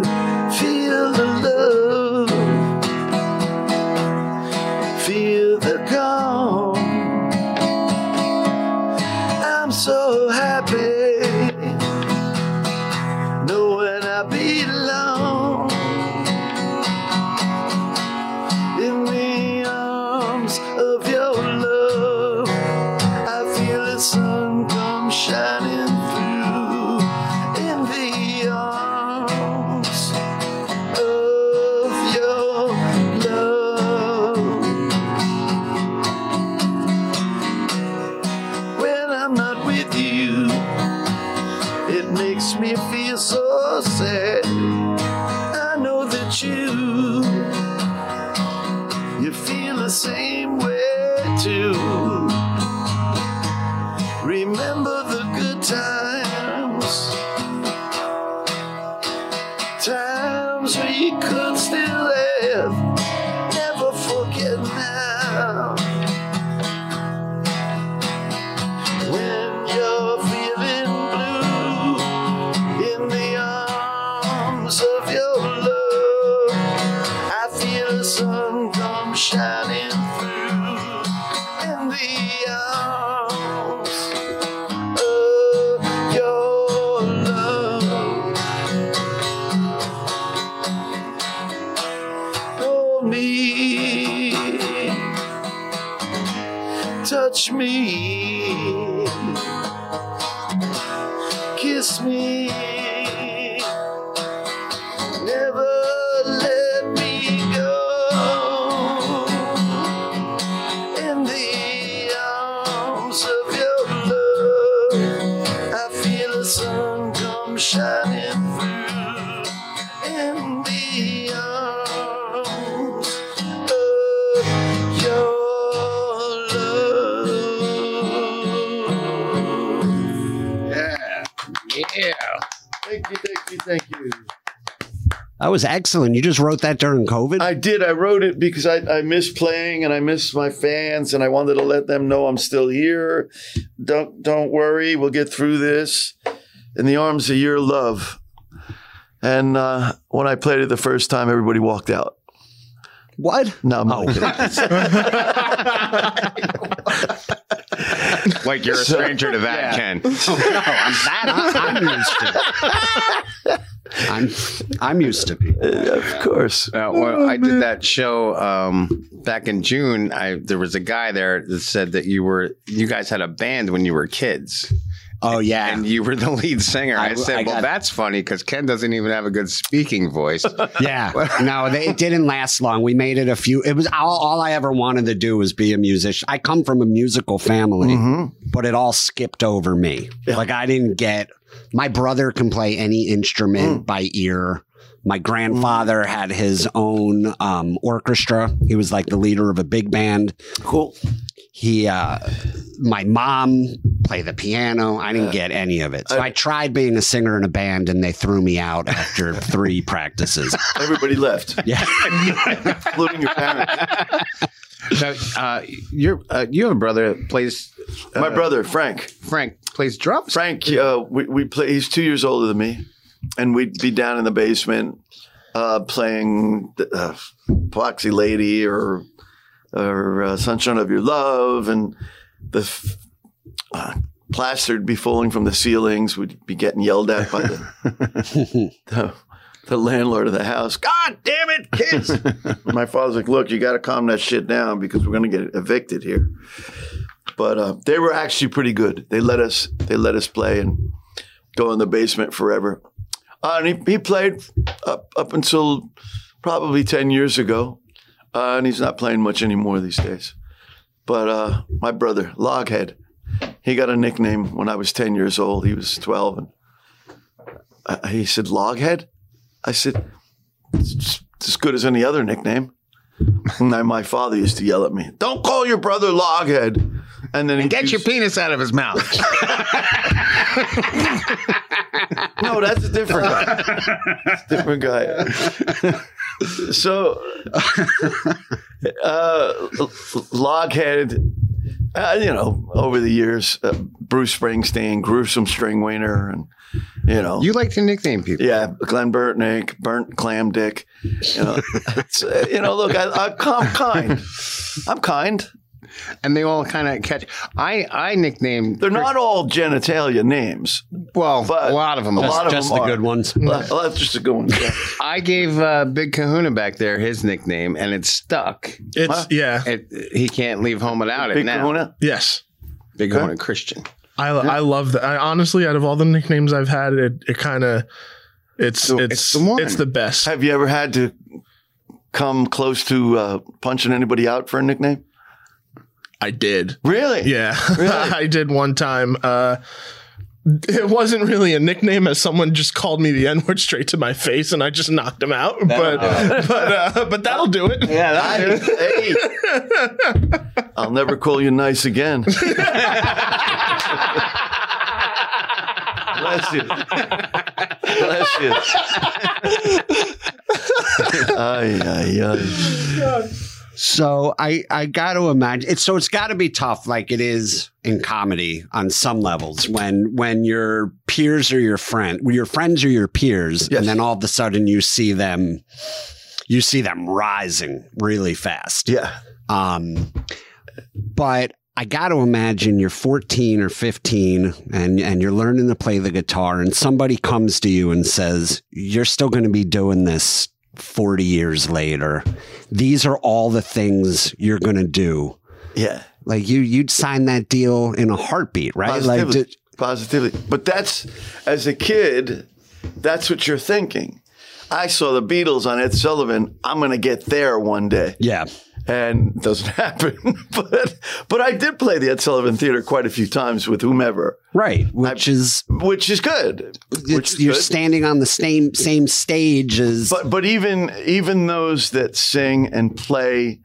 Was excellent. You just wrote that during COVID? I did. I wrote it because I, I miss playing and I miss my fans and I wanted to let them know I'm still here. Don't don't worry, we'll get through this. In the arms of your love. And uh, when I played it the first time, everybody walked out. what? No, I'm Oh. not kidding. Like you're a stranger to that, Ken. Oh, no, I'm that. I'm used to. I'm I'm used to people. of course. Uh, well, I did that show um, back in June. I there was a guy there that said that you were you guys had a band when you were kids, Oh yeah. and you were the lead singer. I, I- said, I "Well, that's funny because Ken doesn't even have a good speaking voice." Yeah, no, they, it didn't last long. We made it a few. It was all, all I ever wanted to do was be a musician. I come from a musical family, Mhm. but it all skipped over me. Yeah. Like I didn't get. My brother can play any instrument by ear. My grandfather had his own um, orchestra. He was like the leader of a big band. Cool. He, uh, my mom played the piano. I didn't Yeah. get any of it. So I- I tried being a singer in a band, and they threw me out after three practices. Everybody left, Yeah. including your parents. so, uh, you're uh, you have a brother that plays. Uh, My brother, Frank. Frank plays drums. Frank, uh, we, we play. He's two years older than me, and we'd be down in the basement uh, playing uh, Foxy Lady or or uh, Sunshine of Your Love, and the f- uh, plaster'd be falling from the ceilings. We'd be getting yelled at by the, the the landlord of the house. God damn it, kids! My father's like, "Look, you got to calm that shit down because we're going to get evicted here." But uh, they were actually pretty good. They let us they let us play and go in the basement forever. Uh, and he, he played up up until probably ten years ago, uh, and he's not playing much anymore these days. But uh, my brother Loghead, he got a nickname when I was ten years old. He was twelve, and uh, he said Loghead. I said it's as good as any other nickname. And my father used to yell at me, "Don't call your brother Loghead." And then he Get your penis out of his mouth. No, that's a different guy. A different guy. so, uh, Loghead, uh, you know, over the years, uh, Bruce Springsteen, gruesome string wiener, and you know, you like to nickname people. yeah, Glen Burtnik, Burnt Clam Dick. You know, you know, look, I, I, I'm kind. I'm kind. And they all kind of catch. I I nicknamed. They're not all genitalia names. well, but a lot of them. a lot of just them the are. good ones. Well, that's just a good one. Yeah. I gave uh, Big Kahuna back there his nickname, and it stuck. It's Huh? yeah, It, he can't leave home without it Big now. Kahuna. yes. Big Kahuna Christian. I I love that. I, honestly, out of all the nicknames I've had, it it kind of it's So it's it's the one. it's the best. Have you ever had to come close to uh, punching anybody out for a nickname? I did. Really? Yeah, Really? I did one time. Uh, it wasn't really a nickname, as someone just called me the N word straight to my face, and I just knocked him out. but but uh, but that'll do it. Yeah, I, hey, I'll never call you nice again. Bless you. Bless you. ay, ay, ay. So I I got to imagine it's so it's got to be tough like it is in comedy on some levels when when your peers are your friend when your friends are your peers Yes. and then all of a sudden you see them you see them rising really fast. Yeah. Um, but I got to imagine you're 14 or 15 and, and you're learning to play the guitar, and somebody comes to you and says, You're still going to be doing this 40 years later. These are all the things you're going to do. Yeah. Like you, you'd sign that deal in a heartbeat, right? Like, Positively. d- Positively. But that's, as a kid, that's what you're thinking. I saw the Beatles on Ed Sullivan. I'm going to get there one day. yeah, and it doesn't happen. but but I did play the Ed Sullivan Theater quite a few times with whomever, right. Which is, which is good. Which is you're good. standing on the same same stage as But but even even those that sing and play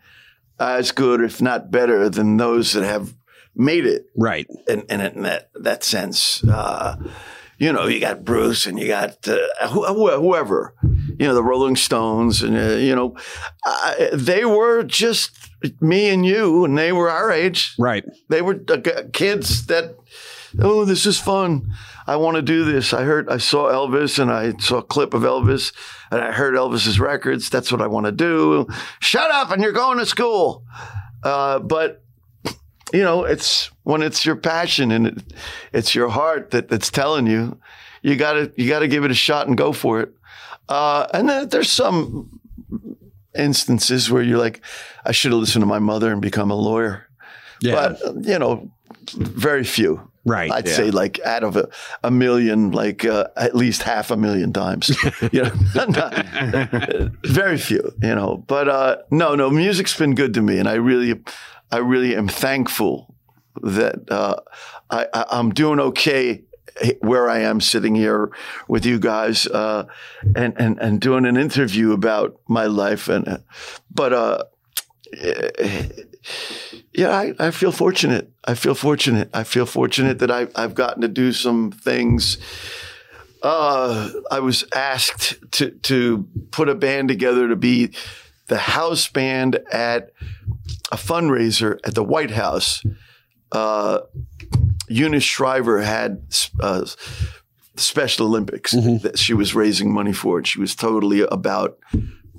as good, if not better, than those that have made it right. in, in, in that that sense. Uh, you know, you got Bruce and you got uh, who- whoever, you know, the Rolling Stones, and uh, you know, uh, they were just me and you, and they were our age. Right. They were uh, kids that, oh, this is fun. I want to do this. I heard, I saw Elvis and I saw a clip of Elvis and I heard Elvis's records. That's what I want to do. Shut up and you're going to school. Uh, but, you know, it's when it's your passion and it, it's your heart that, that's telling you, you gotta, you gotta give it a shot and go for it. Uh, and then there's some instances where you're like, I should have listened to my mother and become a lawyer Yeah. but you know, very few. right. I'd say like out of a, a million, like uh, at least half a million times. you know, Not- very few. You know, but uh, no, no, music's been good to me, and I really, I really am thankful that uh, I, I, I'm doing okay where I am sitting here with you guys uh, and, and and doing an interview about my life and but uh yeah I, I feel fortunate. I feel fortunate. I feel fortunate that I, I've gotten to do some things. Uh, I was asked to to put a band together to be the house band at a fundraiser at the White House uh, Eunice Shriver had uh, Special Olympics that she was raising money for, and she was totally about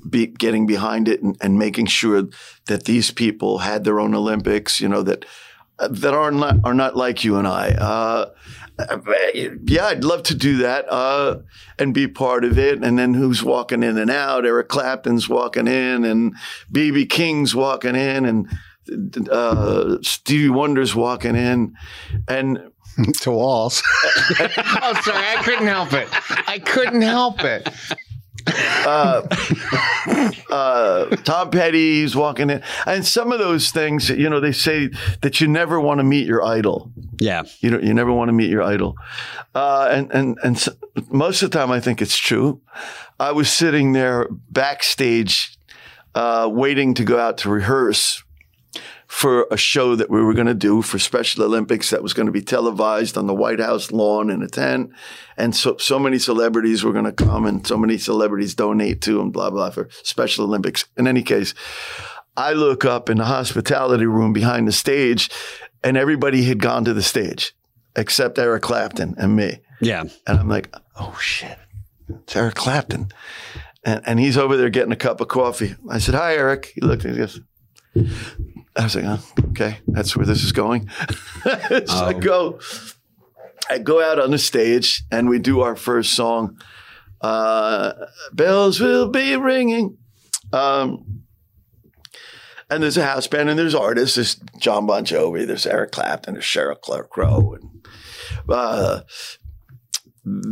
be, getting behind it and, and making sure that these people had their own Olympics. You know that that are not are not like you and I. Uh, yeah, I'd love to do that uh, and be part of it. And then who's walking in and out? Eric Clapton's walking in, and BB King's walking in, and uh, Stevie Wonder's walking in, and to walls. oh, sorry, I couldn't help it. I couldn't help it. uh, uh, Tom Petty's walking in, and some of those things. You know, they say that you never want to meet your idol. yeah. You know, you never want to meet your idol, uh, and and and s most of the time, I think it's true. I was sitting there backstage, uh, waiting to go out to rehearse for a show that we were going to do for Special Olympics that was going to be televised on the White House lawn in a tent, and so so many celebrities were going to come, and so many celebrities donate to, and blah blah for Special Olympics. In any case. I look up in the hospitality room behind the stage, and everybody had gone to the stage except Eric Clapton and me. Yeah. And I'm like, oh shit, it's Eric Clapton. And, and he's over there getting a cup of coffee. I said, hi, Eric. He looked at me and goes, I was like, oh, okay, that's where this is going. so I Oh. go, I go out on the stage and we do our first song. Uh, bells will be ringing. Um, and there's a house band and there's artists. There's Jon Bon Jovi. There's Eric Clapton. There's Sheryl Clark Crow. And uh,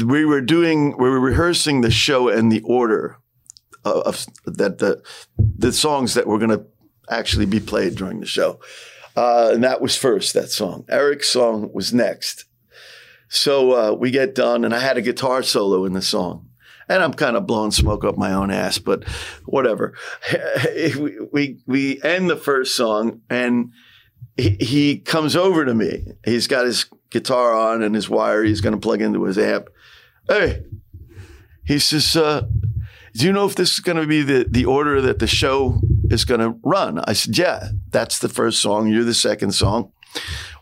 we were doing, we were rehearsing the show and the order of, of that the the songs that were going to actually be played during the show. Uh, and that was first, that song. Eric's song was next. So uh, we get done, and I had a guitar solo in the song. And I'm kind of blowing smoke up my own ass, but whatever. we, we, we end the first song, and he, he comes over to me. He's got his guitar on and his wire he's going to plug into his amp. Hey, he says, uh, do you know if this is going to be the, the order that the show is going to run? I said, yeah, that's the first song. You're the second song.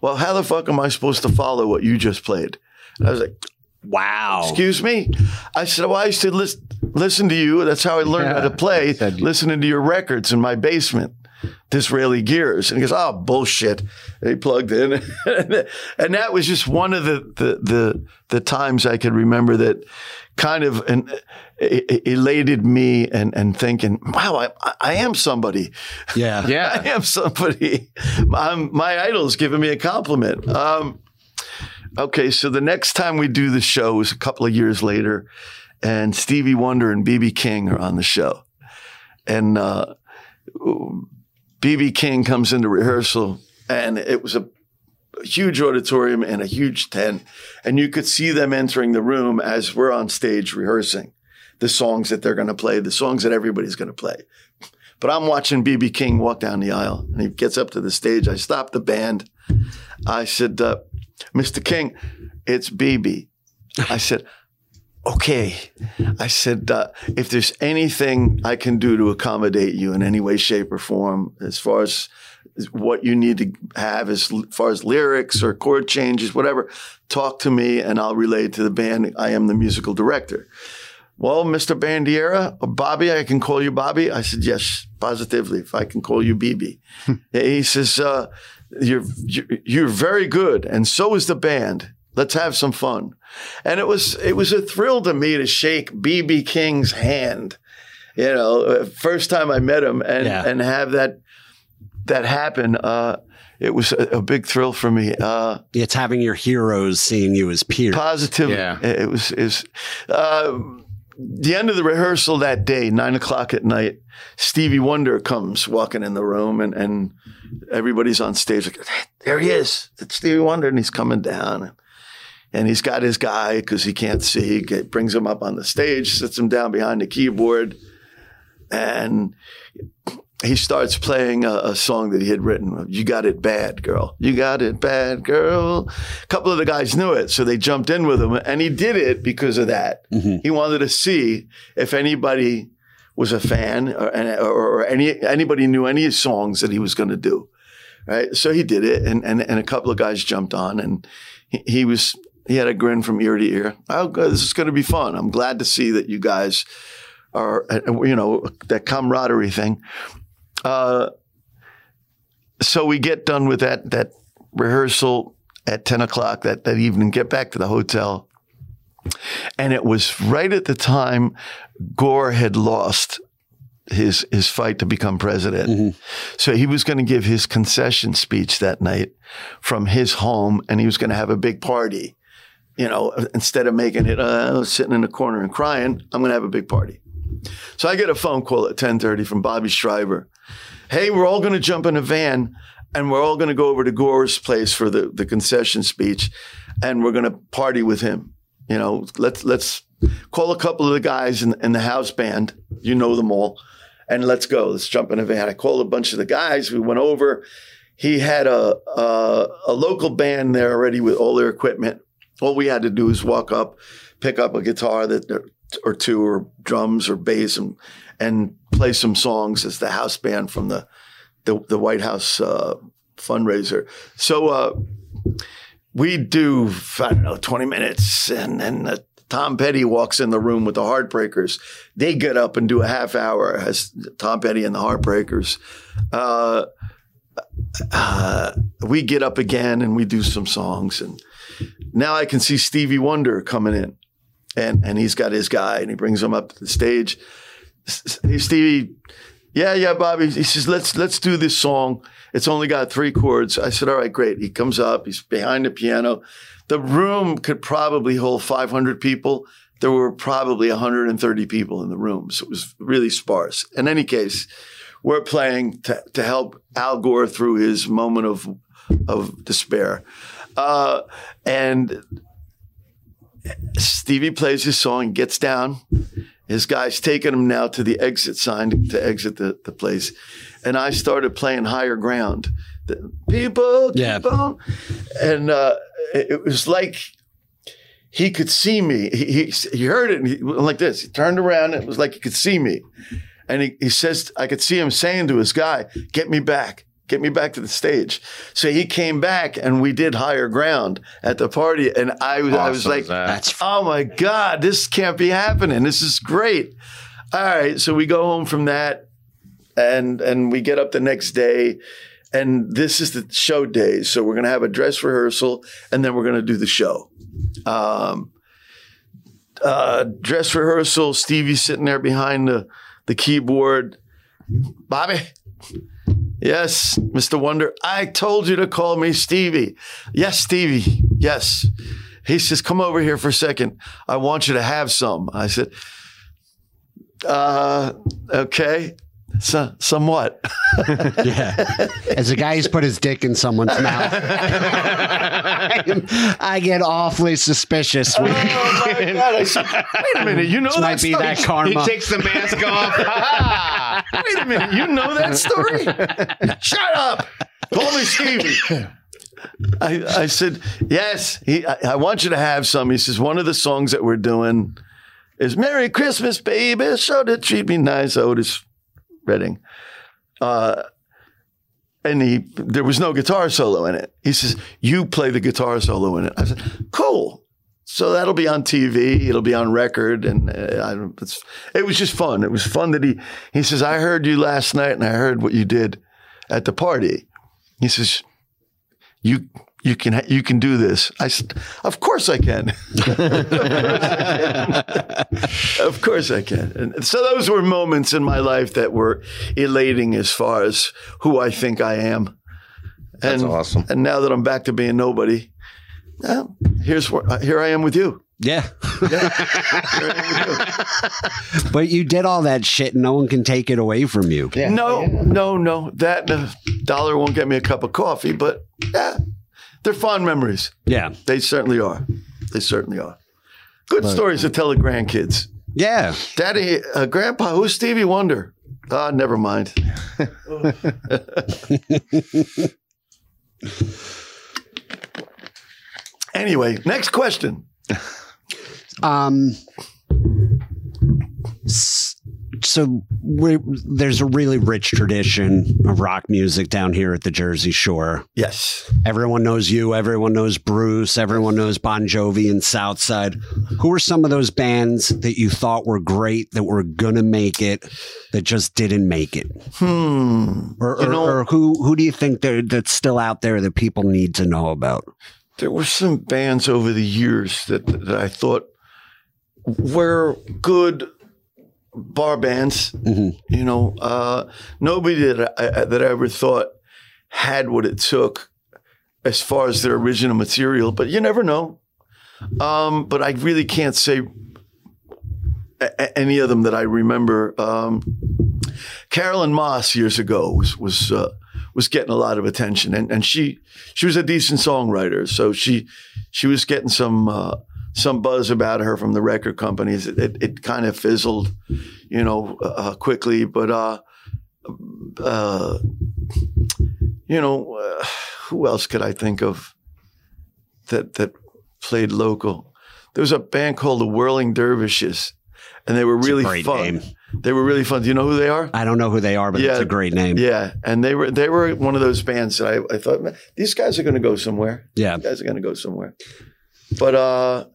Well, how the fuck am I supposed to follow what you just played? And I was like, Wow. excuse me? I said, well, I used to lis- listen to you. That's how I learned how to play, listening to your records in my basement. Disraeli Gears. And he goes, oh, bullshit. And he plugged in. and that was just one of the, the, the, the times I could remember that kind of an, e- elated me and, and thinking, wow, I, I am somebody. Yeah. Yeah. I am somebody. I'm, my idol's giving me a compliment. Um, okay, so the next time we do the show is a couple of years later, and Stevie Wonder and BB King are on the show, and uh, BB King comes into rehearsal, and it was a huge auditorium and a huge tent, and you could see them entering the room as we're on stage rehearsing the songs that they're going to play, the songs that everybody's going to play. But I'm watching BB King walk down the aisle, and he gets up to the stage. I stop the band. I said, uh, "Mr. King, it's BB." I said, "Okay." I said, uh, "If there's anything I can do to accommodate you in any way, shape, or form, as far as what you need to have as far as lyrics or chord changes, whatever, talk to me, and I'll relay it to the band. I am the musical director." Well, Mr. Bandiera, or Bobby, I can call you Bobby. I said, yes, positively, if I can call you BB. he says, uh, you're, you're, you're very good. And so is the band. Let's have some fun. And it was, it was a thrill to me to shake BB King's hand. You know, uh, first time I met him and, Yeah. and have that, that happen. Uh, it was a, a big thrill for me. Uh, It's having your heroes seeing you as peers. Positively. Yeah. It it was is uh, the end of the rehearsal that day, nine o'clock at night. Stevie Wonder comes walking in the room, and and everybody's on stage like, there he is, it's Stevie Wonder, and he's coming down. And he's got his guy because he can't see. Get, brings him up on the stage, sits him down behind the keyboard, and he starts playing a, a song that he had written. You got it bad, girl. You got it bad, girl. A couple of the guys knew it, so they jumped in with him, and he did it because of that. Mhm. He wanted to see if anybody was a fan or, or, or any anybody knew any songs that he was going to do. Right, so he did it, and, and and a couple of guys jumped on, and he, he was he had a grin from ear to ear. Oh, good, this is going to be fun. I'm glad to see that you guys are, uh, you know, that camaraderie thing. Uh, so we get done with that that rehearsal at ten o'clock that that evening. Get back to the hotel, and it was right at the time Gore had lost his his fight to become president. So he was going to give his concession speech that night from his home, and he was going to have a big party. You know, instead of making it uh, sitting in the corner and crying, I'm going to have a big party. So I get a phone call at 10:30 from Bobby Shriver. Hey, we're all going to jump in a van and we're all going to go over to Gore's place for the, the concession speech and we're going to party with him. You know, let's let's call a couple of the guys in, in the house band. You know them all. And let's go. Let's jump in a van. I called a bunch of the guys. We went over. He had a, a a local band there already with all their equipment. All we had to do was walk up, pick up a guitar that or two or drums or bass and and play some songs as the house band from the the, the White House uh, fundraiser. So uh, we do I don't know twenty minutes, and then uh, Tom Petty walks in the room with the Heartbreakers. They get up and do a half hour as Tom Petty and the Heartbreakers. Uh, uh, we get up again and we do some songs, and now I can see Stevie Wonder coming in and and he's got his guy and he brings him up to the stage. Stevie, yeah, yeah, Bobby. He says, let's let's do this song. It's only got three chords. I said, all right, great. He comes up, he's behind the piano. The room could probably hold 500 people. There were probably 130 people in the room. So it was really sparse. In any case, we're playing to, to help Al Gore through his moment of of despair. Uh, and Stevie plays his song, gets down. His guy's taking him now to the exit sign to exit the, the place. And I started playing higher ground. The people Yeah. on. And uh, it, it was like he could see me. He, he, he heard it and he went like this. He turned around it was like he could see me. And he, he says, I could see him saying to his guy, get me back, get me back to the stage. So he came back and we did higher ground at the party. And I, was I was like, is? That's oh my God, this can't be happening. This is great. All right. So we go home from that and, and we get up the next day. And this is the show day. So we're going to have a dress rehearsal and then we're going to do the show. Um, uh, dress rehearsal, Stevie's sitting there behind the, the keyboard. Bobby, yes, Mr. Wonder, I told you to call me Stevie. Yes, Stevie, yes. He says, come over here for a second. I want you to have some. I said, uh, okay. So, somewhat. yeah. As a guy who's put his dick in someone's mouth, I get awfully suspicious. when- Oh my God. I said, wait a minute. You know this that might be story? that karma. He takes the mask off. Wait a minute. You know that story? Shut up. Call me Stevie. I, I said, yes, he, I, I want you to have some. He says, one of the songs that we're doing is Merry Christmas, baby. Show to treat me nice, Otis Redding. Uh, and he, there was no guitar solo in it. He says, you play the guitar solo in it. I said, cool. So that'll be on TV. It'll be on record, and uh, I it was just fun. It was fun that he he says I heard you last night, and I heard what you did at the party. He says you you can you can do this. I said, of course I can. of course I can. And so those were moments in my life that were elating as far as who I think I am. That's awesome. And now that I'm back to being nobody, well, here's where uh, here I am with you. yeah. Here I am with you. But you did all that shit and no one can take it away from you. No, no, no. That uh, dollar won't get me a cup of coffee, but yeah, they're fond memories. Yeah. They certainly are. They certainly are. Good stories to tell the grandkids. Yeah. Daddy, uh, Grandpa, who's Stevie Wonder? Ah, never mind. anyway, next question. Um, so we there's a really rich tradition of rock music down here at the Jersey Shore. Yes. Everyone knows you. Everyone knows Bruce. Everyone knows Bon Jovi and Southside. Who are some of those bands that you thought were great that were gonna make it that just didn't make it? Hmm. Or, You know- or who who do you think that's still out there that people need to know about? There were some bands over the years that, that I thought were good bar bands. Mhm. You know, uh, nobody that I, that I ever thought had what it took as far as their original material, but you never know. Um, but I really can't say a- any of them that I remember. Um, Carolyn Moss years ago was was uh, was getting a lot of attention, and, and she she was a decent songwriter, so she she was getting some uh, some buzz about her from the record companies. It, it, it kind of fizzled, you know, uh, quickly, but uh, uh, you know, uh, who else could I think of that that played local? There was a band called the Whirling Dervishes, and they were It's really fun. name. They were really fun. Do you know who they are? I don't know who they are, but it's Yeah. a great name. Yeah, and they were they were one of those bands that I, I thought, these guys are going to go somewhere. Yeah. These guys are going to go somewhere. But uh,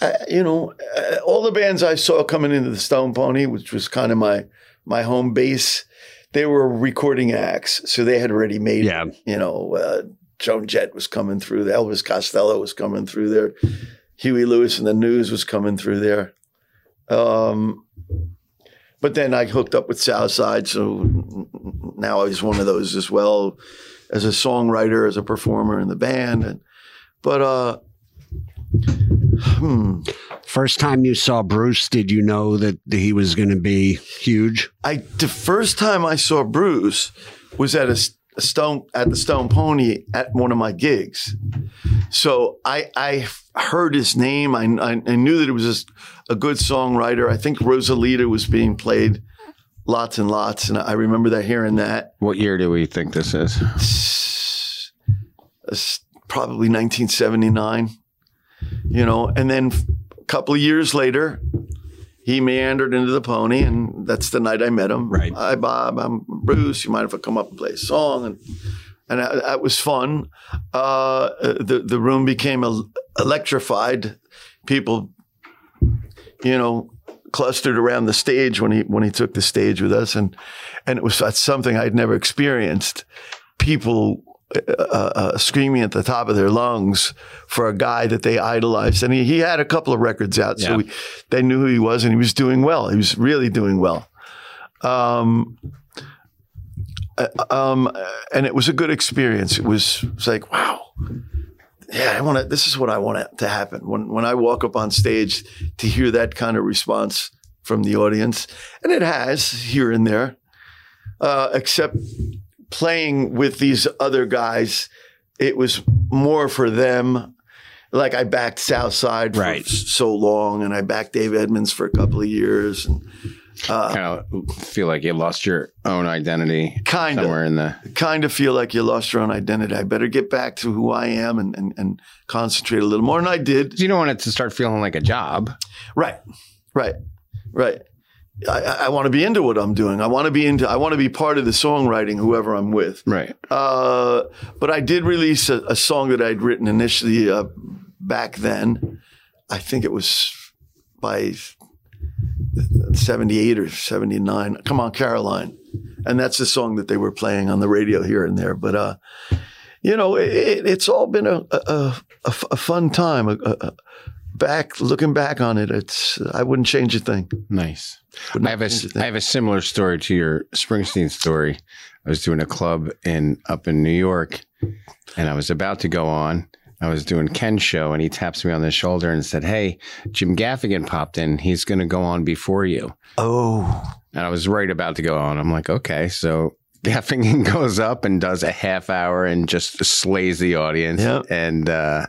I, you know, uh, all the bands I saw coming into the Stone Pony, which was kind of my my home base, they were recording acts, so they had already made. Yeah. You know, uh, Joan Jett was coming through. Elvis Costello was coming through there. Huey Lewis and the News was coming through there. Um, but then I hooked up with Southside, so now I was one of those as well, as a songwriter, as a performer in the band. And but uh, hmm, First time you saw Bruce, did you know that he was going to be huge? I the first time I saw Bruce was at a, Stone at the Stone Pony at one of my gigs. So I I heard his name. I I, I knew that it was just a good songwriter. I think Rosalita was being played lots and lots, and I remember that hearing that. What year do we think this is? It's probably 1979, you know, and then a couple of years later, he meandered into the pony, and that's the night I met him. Right. Hi, Bob. I'm Bruce. You mind if I come up and play a song? And and that, was fun. Uh, the the room became electrified. People, you know, clustered around the stage when he when he took the stage with us, and and it was that's something I'd never experienced. People uh, uh, screaming at the top of their lungs for a guy that they idolized. And he, he had a couple of records out, so Yeah. we, they knew who he was, and he was doing well. He was really doing well. Um, uh, um, and it was a good experience. It was, it was like, wow. Yeah, I want to. This is what I want to happen when when I walk up on stage to hear that kind of response from the audience, and it has here and there. Uh, except playing with these other guys, it was more for them. Like I backed Southside for Right. so long, and I backed Dave Edmunds for a couple of years, and uh, Kind of feel like you lost your own identity kind of, somewhere in the. kind of feel like you lost your own identity. I better get back to who I am and and, and concentrate a little more. And I did. So you don't want it to start feeling like a job. Right, right, right. I, I want to be into what I'm doing. I want to be into. I want to be part of the songwriting, whoever I'm with. Right. Uh, but I did release a, a song that I'd written initially uh, back then. I think it was by 78 or 79. Come on, Caroline. And that's the song that they were playing on the radio here and there. But, uh, you know, it, it, it's all been a fun time. A, a, a- back, looking back on it, it's, I wouldn't change a thing. Nice. I have a a I have a similar story to your Springsteen story. I was doing a club in up in New York, and I was about to go on. I was doing Ken's show, and he taps me on the shoulder and said, "Hey, Jim Gaffigan popped in. He's going to go on before you." Oh, And I was right about to go on. I'm like, "Okay." So Gaffigan goes up and does a half hour and just slays the audience. Yep. And uh,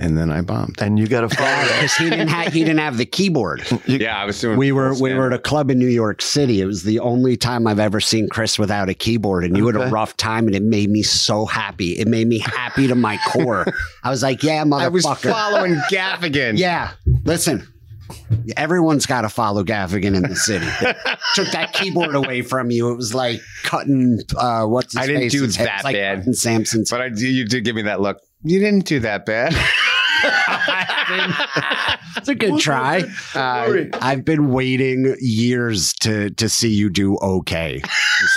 and then I bombed. and you got a follow. Because he didn't have he didn't have the keyboard. Yeah, I was doing. We were full we were at a club in New York City. It was the only time I've ever seen Chris without a keyboard, and you had a rough time, and it made me so happy. It made me happy to my core. I was like, "Yeah, motherfucker. I was following Gaffigan. yeah, listen. Everyone's got to follow Gaffigan in the city. Took that keyboard away from you. It was like cutting. Uh, what's his I didn't do face's that like bad. cutting Samson's. But I you did give me that look. You didn't do that bad. It's a good try. Uh, I've been waiting years to to see you do okay.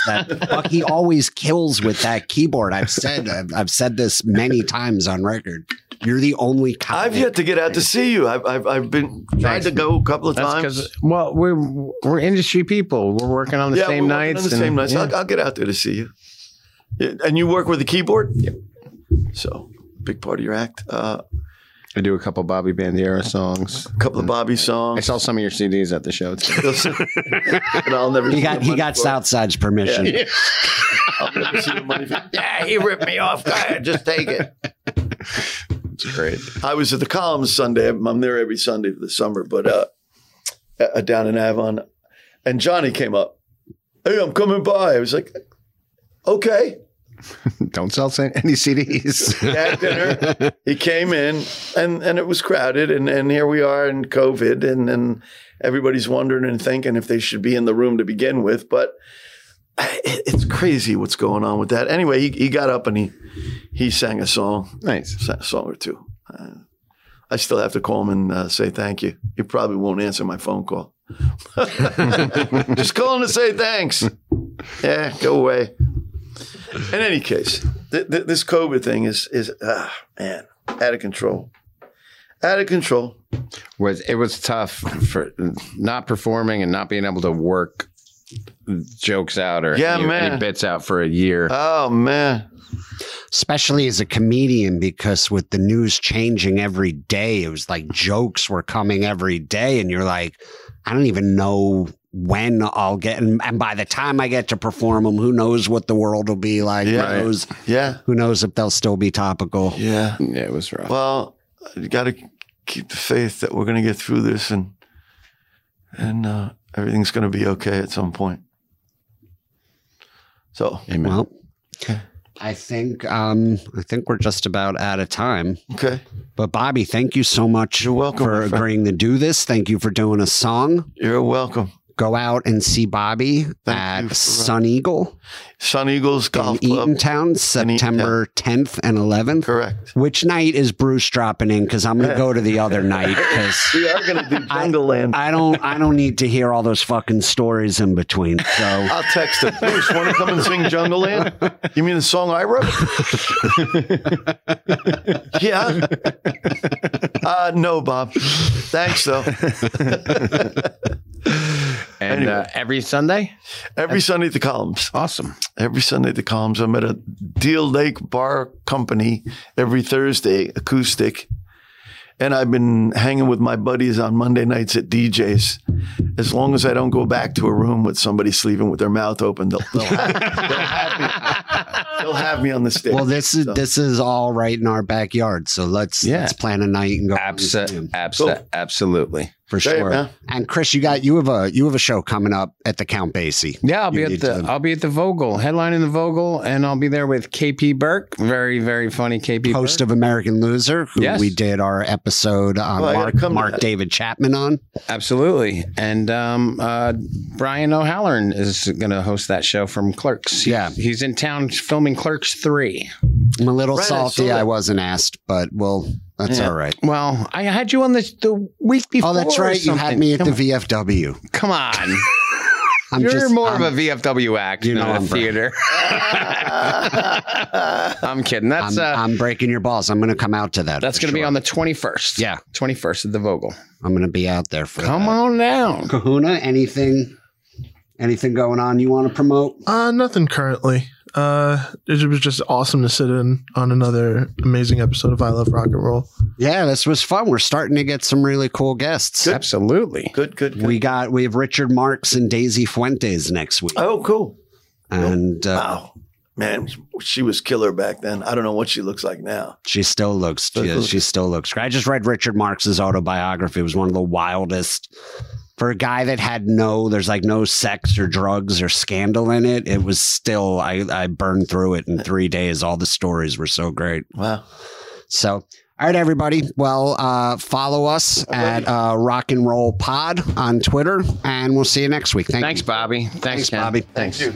That fuck, he always kills with that keyboard. I've said I've, I've said this many times on record. You're the only. I've yet to get out to see you. I've I've, I've been tried to go a couple of That's times. well, we're we're industry people. We're working on the yeah, same we're nights. on the and- same nights. yeah. I'll, I'll get out there to see you. And you work with a keyboard. Yep. So big part of your act. Uh, I do a couple Bobby Bandiera songs. a couple of Bobby songs. I saw some of your CDs at the show too. and I'll never. He got he got for. Southside's permission. Yeah. I'll never see the money. For. Yeah, he ripped me off. Go ahead, just take it. It's great. I was at the Columns Sunday. I'm I'm there every Sunday for the summer, but uh, uh, down in Avon, and Johnny came up. Hey, I'm coming by. I was like, okay. Don't sell any CDs. Had dinner. he came in, and and it was crowded, and and here we are in COVID, and and everybody's wondering and thinking if they should be in the room to begin with, but. It's crazy what's going on with that. Anyway, he, he got up and he he sang a song, nice. sang a song or two. Uh, I still have to call him and uh, say thank you. He probably won't answer my phone call. Just calling to say thanks. Yeah, go away. In any case, th- th- this COVID thing is is ah, man out of control. Out of control. Was it was tough for not performing and not being able to work jokes out or Yeah, any, man. any bits out for a year. Oh man. especially as a comedian, because with the news changing every day, it was like jokes were coming every day, and you're like, I don't even know when I'll get, and, and by the time I get to perform them, who knows what the world will be like? Yeah. Who knows? Yeah. Who knows if they'll still be topical? Yeah. Yeah, it was rough. Well, you got to keep the faith that we're going to get through this and and uh, everything's going to be okay at some point. So, Amen. Well, I think um, I think we're just about out of time. okay. But Bobby, thank you so much You're welcome, for agreeing to do this. Thank you for doing a song. You're welcome. Go out and see Bobby you at Sun Eagle Suneagles in Golf Club. Eatontown, September 10th and 11th. Correct. Which night is Bruce dropping in? Because I'm going to go to the other night because We are going to do Jungleland. I don't I don't need to hear all those fucking stories in between. So I'll text him. Bruce, want to come and sing Jungleland? You mean the song I wrote? yeah. Uh, no, Bob. Thanks, though. And anyway. uh, every Sunday? Every Sunday at the Columns. Awesome. Every Sunday at the Columns. I'm at a Deal Lake Bar Company every Thursday, acoustic. And I've been hanging with my buddies on Monday nights at DJs. As long as I don't go back to a room with somebody sleeping with their mouth open, they'll, they'll, have, they'll, have, me, they'll have me on the stage. well, this is So- this is all right in our backyard. So let's Yeah. let's plan a night and go Abso- see him, abso- Cool. Absolutely. For Great, sure. man. And Chris, you got you have a you have a show coming up at the Count Basie. Yeah, I'll be at the to- I'll be at the Vogel, headlining the Vogel, and I'll be there with KP Burke. Very, very funny KP host Burke. of American Loser, who Yes. we did our episode on Oh, Mark, Mark. David Chapman on. Absolutely. And um, uh, Brian O'Halloran is going to host that show from Clerks. He- Yeah. He's in town filming Clerks 3. I'm a little Right, salty. saw I, wasn't asked, but well, that's Yeah. all right. Well, I had you on the, the week before. Oh, that's right. You had me at Come the VFW. Come on. I'm You're just more I'm- of a VFW act You than know a I'm Brian. theater. I'm kidding. That's I'm, uh, I'm breaking your balls. I'm going to come out to that. that's going to be on the 21st. Yeah. 21st at the Vogel. I'm going to be out there for Come that. on down. Kahuna. Anything? Anything going on you want to promote? Uh, nothing currently. Uh, it was just awesome to sit in on another amazing episode of I Love Rock and Roll. Yeah, this was fun. We're starting to get some really cool guests. Absolutely. good, good, good. We got we have Richard Marx and Daisy Fuentes next week, oh, cool. and uh, Wow. Man, she was killer back then. I don't know what she looks like now. she still looks Still she, she still looks great. I just read Richard Marx's autobiography. It was one of the wildest for a guy that had no there's like no sex or drugs or scandal in it. It was still I I burned through it in three days. All the stories were so great. Wow. So, all right, everybody. Well, uh, follow us at uh, Rock and Roll Pod on Twitter, and we'll see you next week. Thank Thanks, you. Bobby. Thanks, Thanks, Bobby. Thanks. Dude.